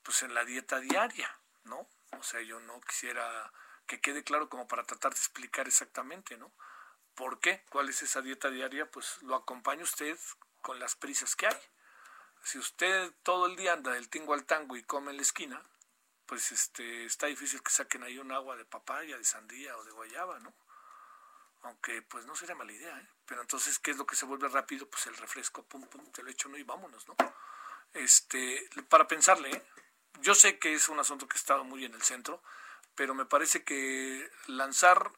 pues en la dieta diaria, ¿no? O sea, yo no quisiera que quede claro como para tratar de explicar exactamente, ¿no? ¿Por qué? ¿Cuál es esa dieta diaria? Pues lo acompaña usted con las prisas que hay. Si usted todo el día anda del tingo al tango y come en la esquina, pues este está difícil que saquen ahí un agua de papaya, de sandía o de guayaba, ¿no? Aunque pues no sería mala idea, ¿eh? Pero entonces, ¿qué es lo que se vuelve rápido? Pues el refresco, pum, pum, te lo echo, ¿no? Y vámonos, ¿no? Este, para pensarle, ¿eh? yo sé que es un asunto que está muy en el centro, pero me parece que lanzar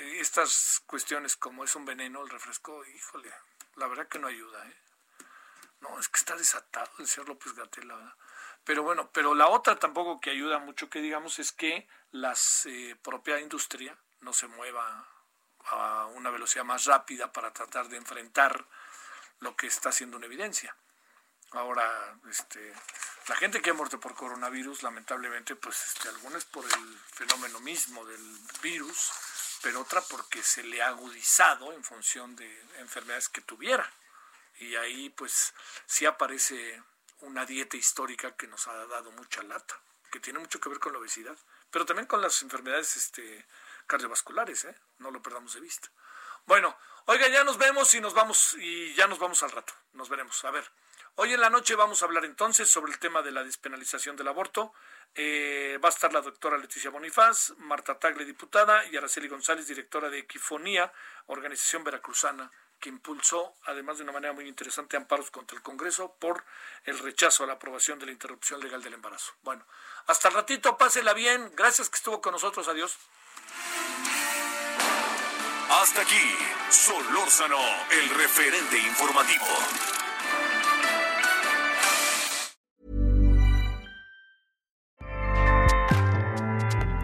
eh, estas cuestiones como es un veneno, el refresco, híjole, la verdad que no ayuda, ¿eh? No, es que está desatado el señor López Gatela, Pero bueno, pero la otra tampoco que ayuda mucho que digamos es que la eh, propia industria no se mueva a una velocidad más rápida para tratar de enfrentar lo que está siendo una evidencia. Ahora, este, la gente que ha muerto por coronavirus, lamentablemente, pues este, algunas por el fenómeno mismo del virus, pero otra porque se le ha agudizado en función de enfermedades que tuviera. Y ahí, pues, sí aparece una dieta histórica que nos ha dado mucha lata, que tiene mucho que ver con la obesidad, pero también con las enfermedades este, cardiovasculares, ¿eh? no lo perdamos de vista. Bueno, oiga, ya nos vemos y nos vamos, y ya nos vamos al rato. Nos veremos. A ver. Hoy en la noche vamos a hablar entonces sobre el tema de la despenalización del aborto. Eh, va a estar la doctora Leticia Bonifaz, Marta Tagle, diputada, y Araceli González, directora de Equifonía, organización veracruzana, que impulsó, además de una manera muy interesante, amparos contra el Congreso por el rechazo a la aprobación de la interrupción legal del embarazo. Bueno, hasta el ratito, pásela bien. Gracias que estuvo con nosotros. Adiós. Hasta aquí, Solórzano, el referente informativo.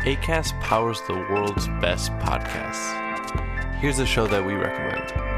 ACAST powers the world's best podcasts. Here's a show that we recommend.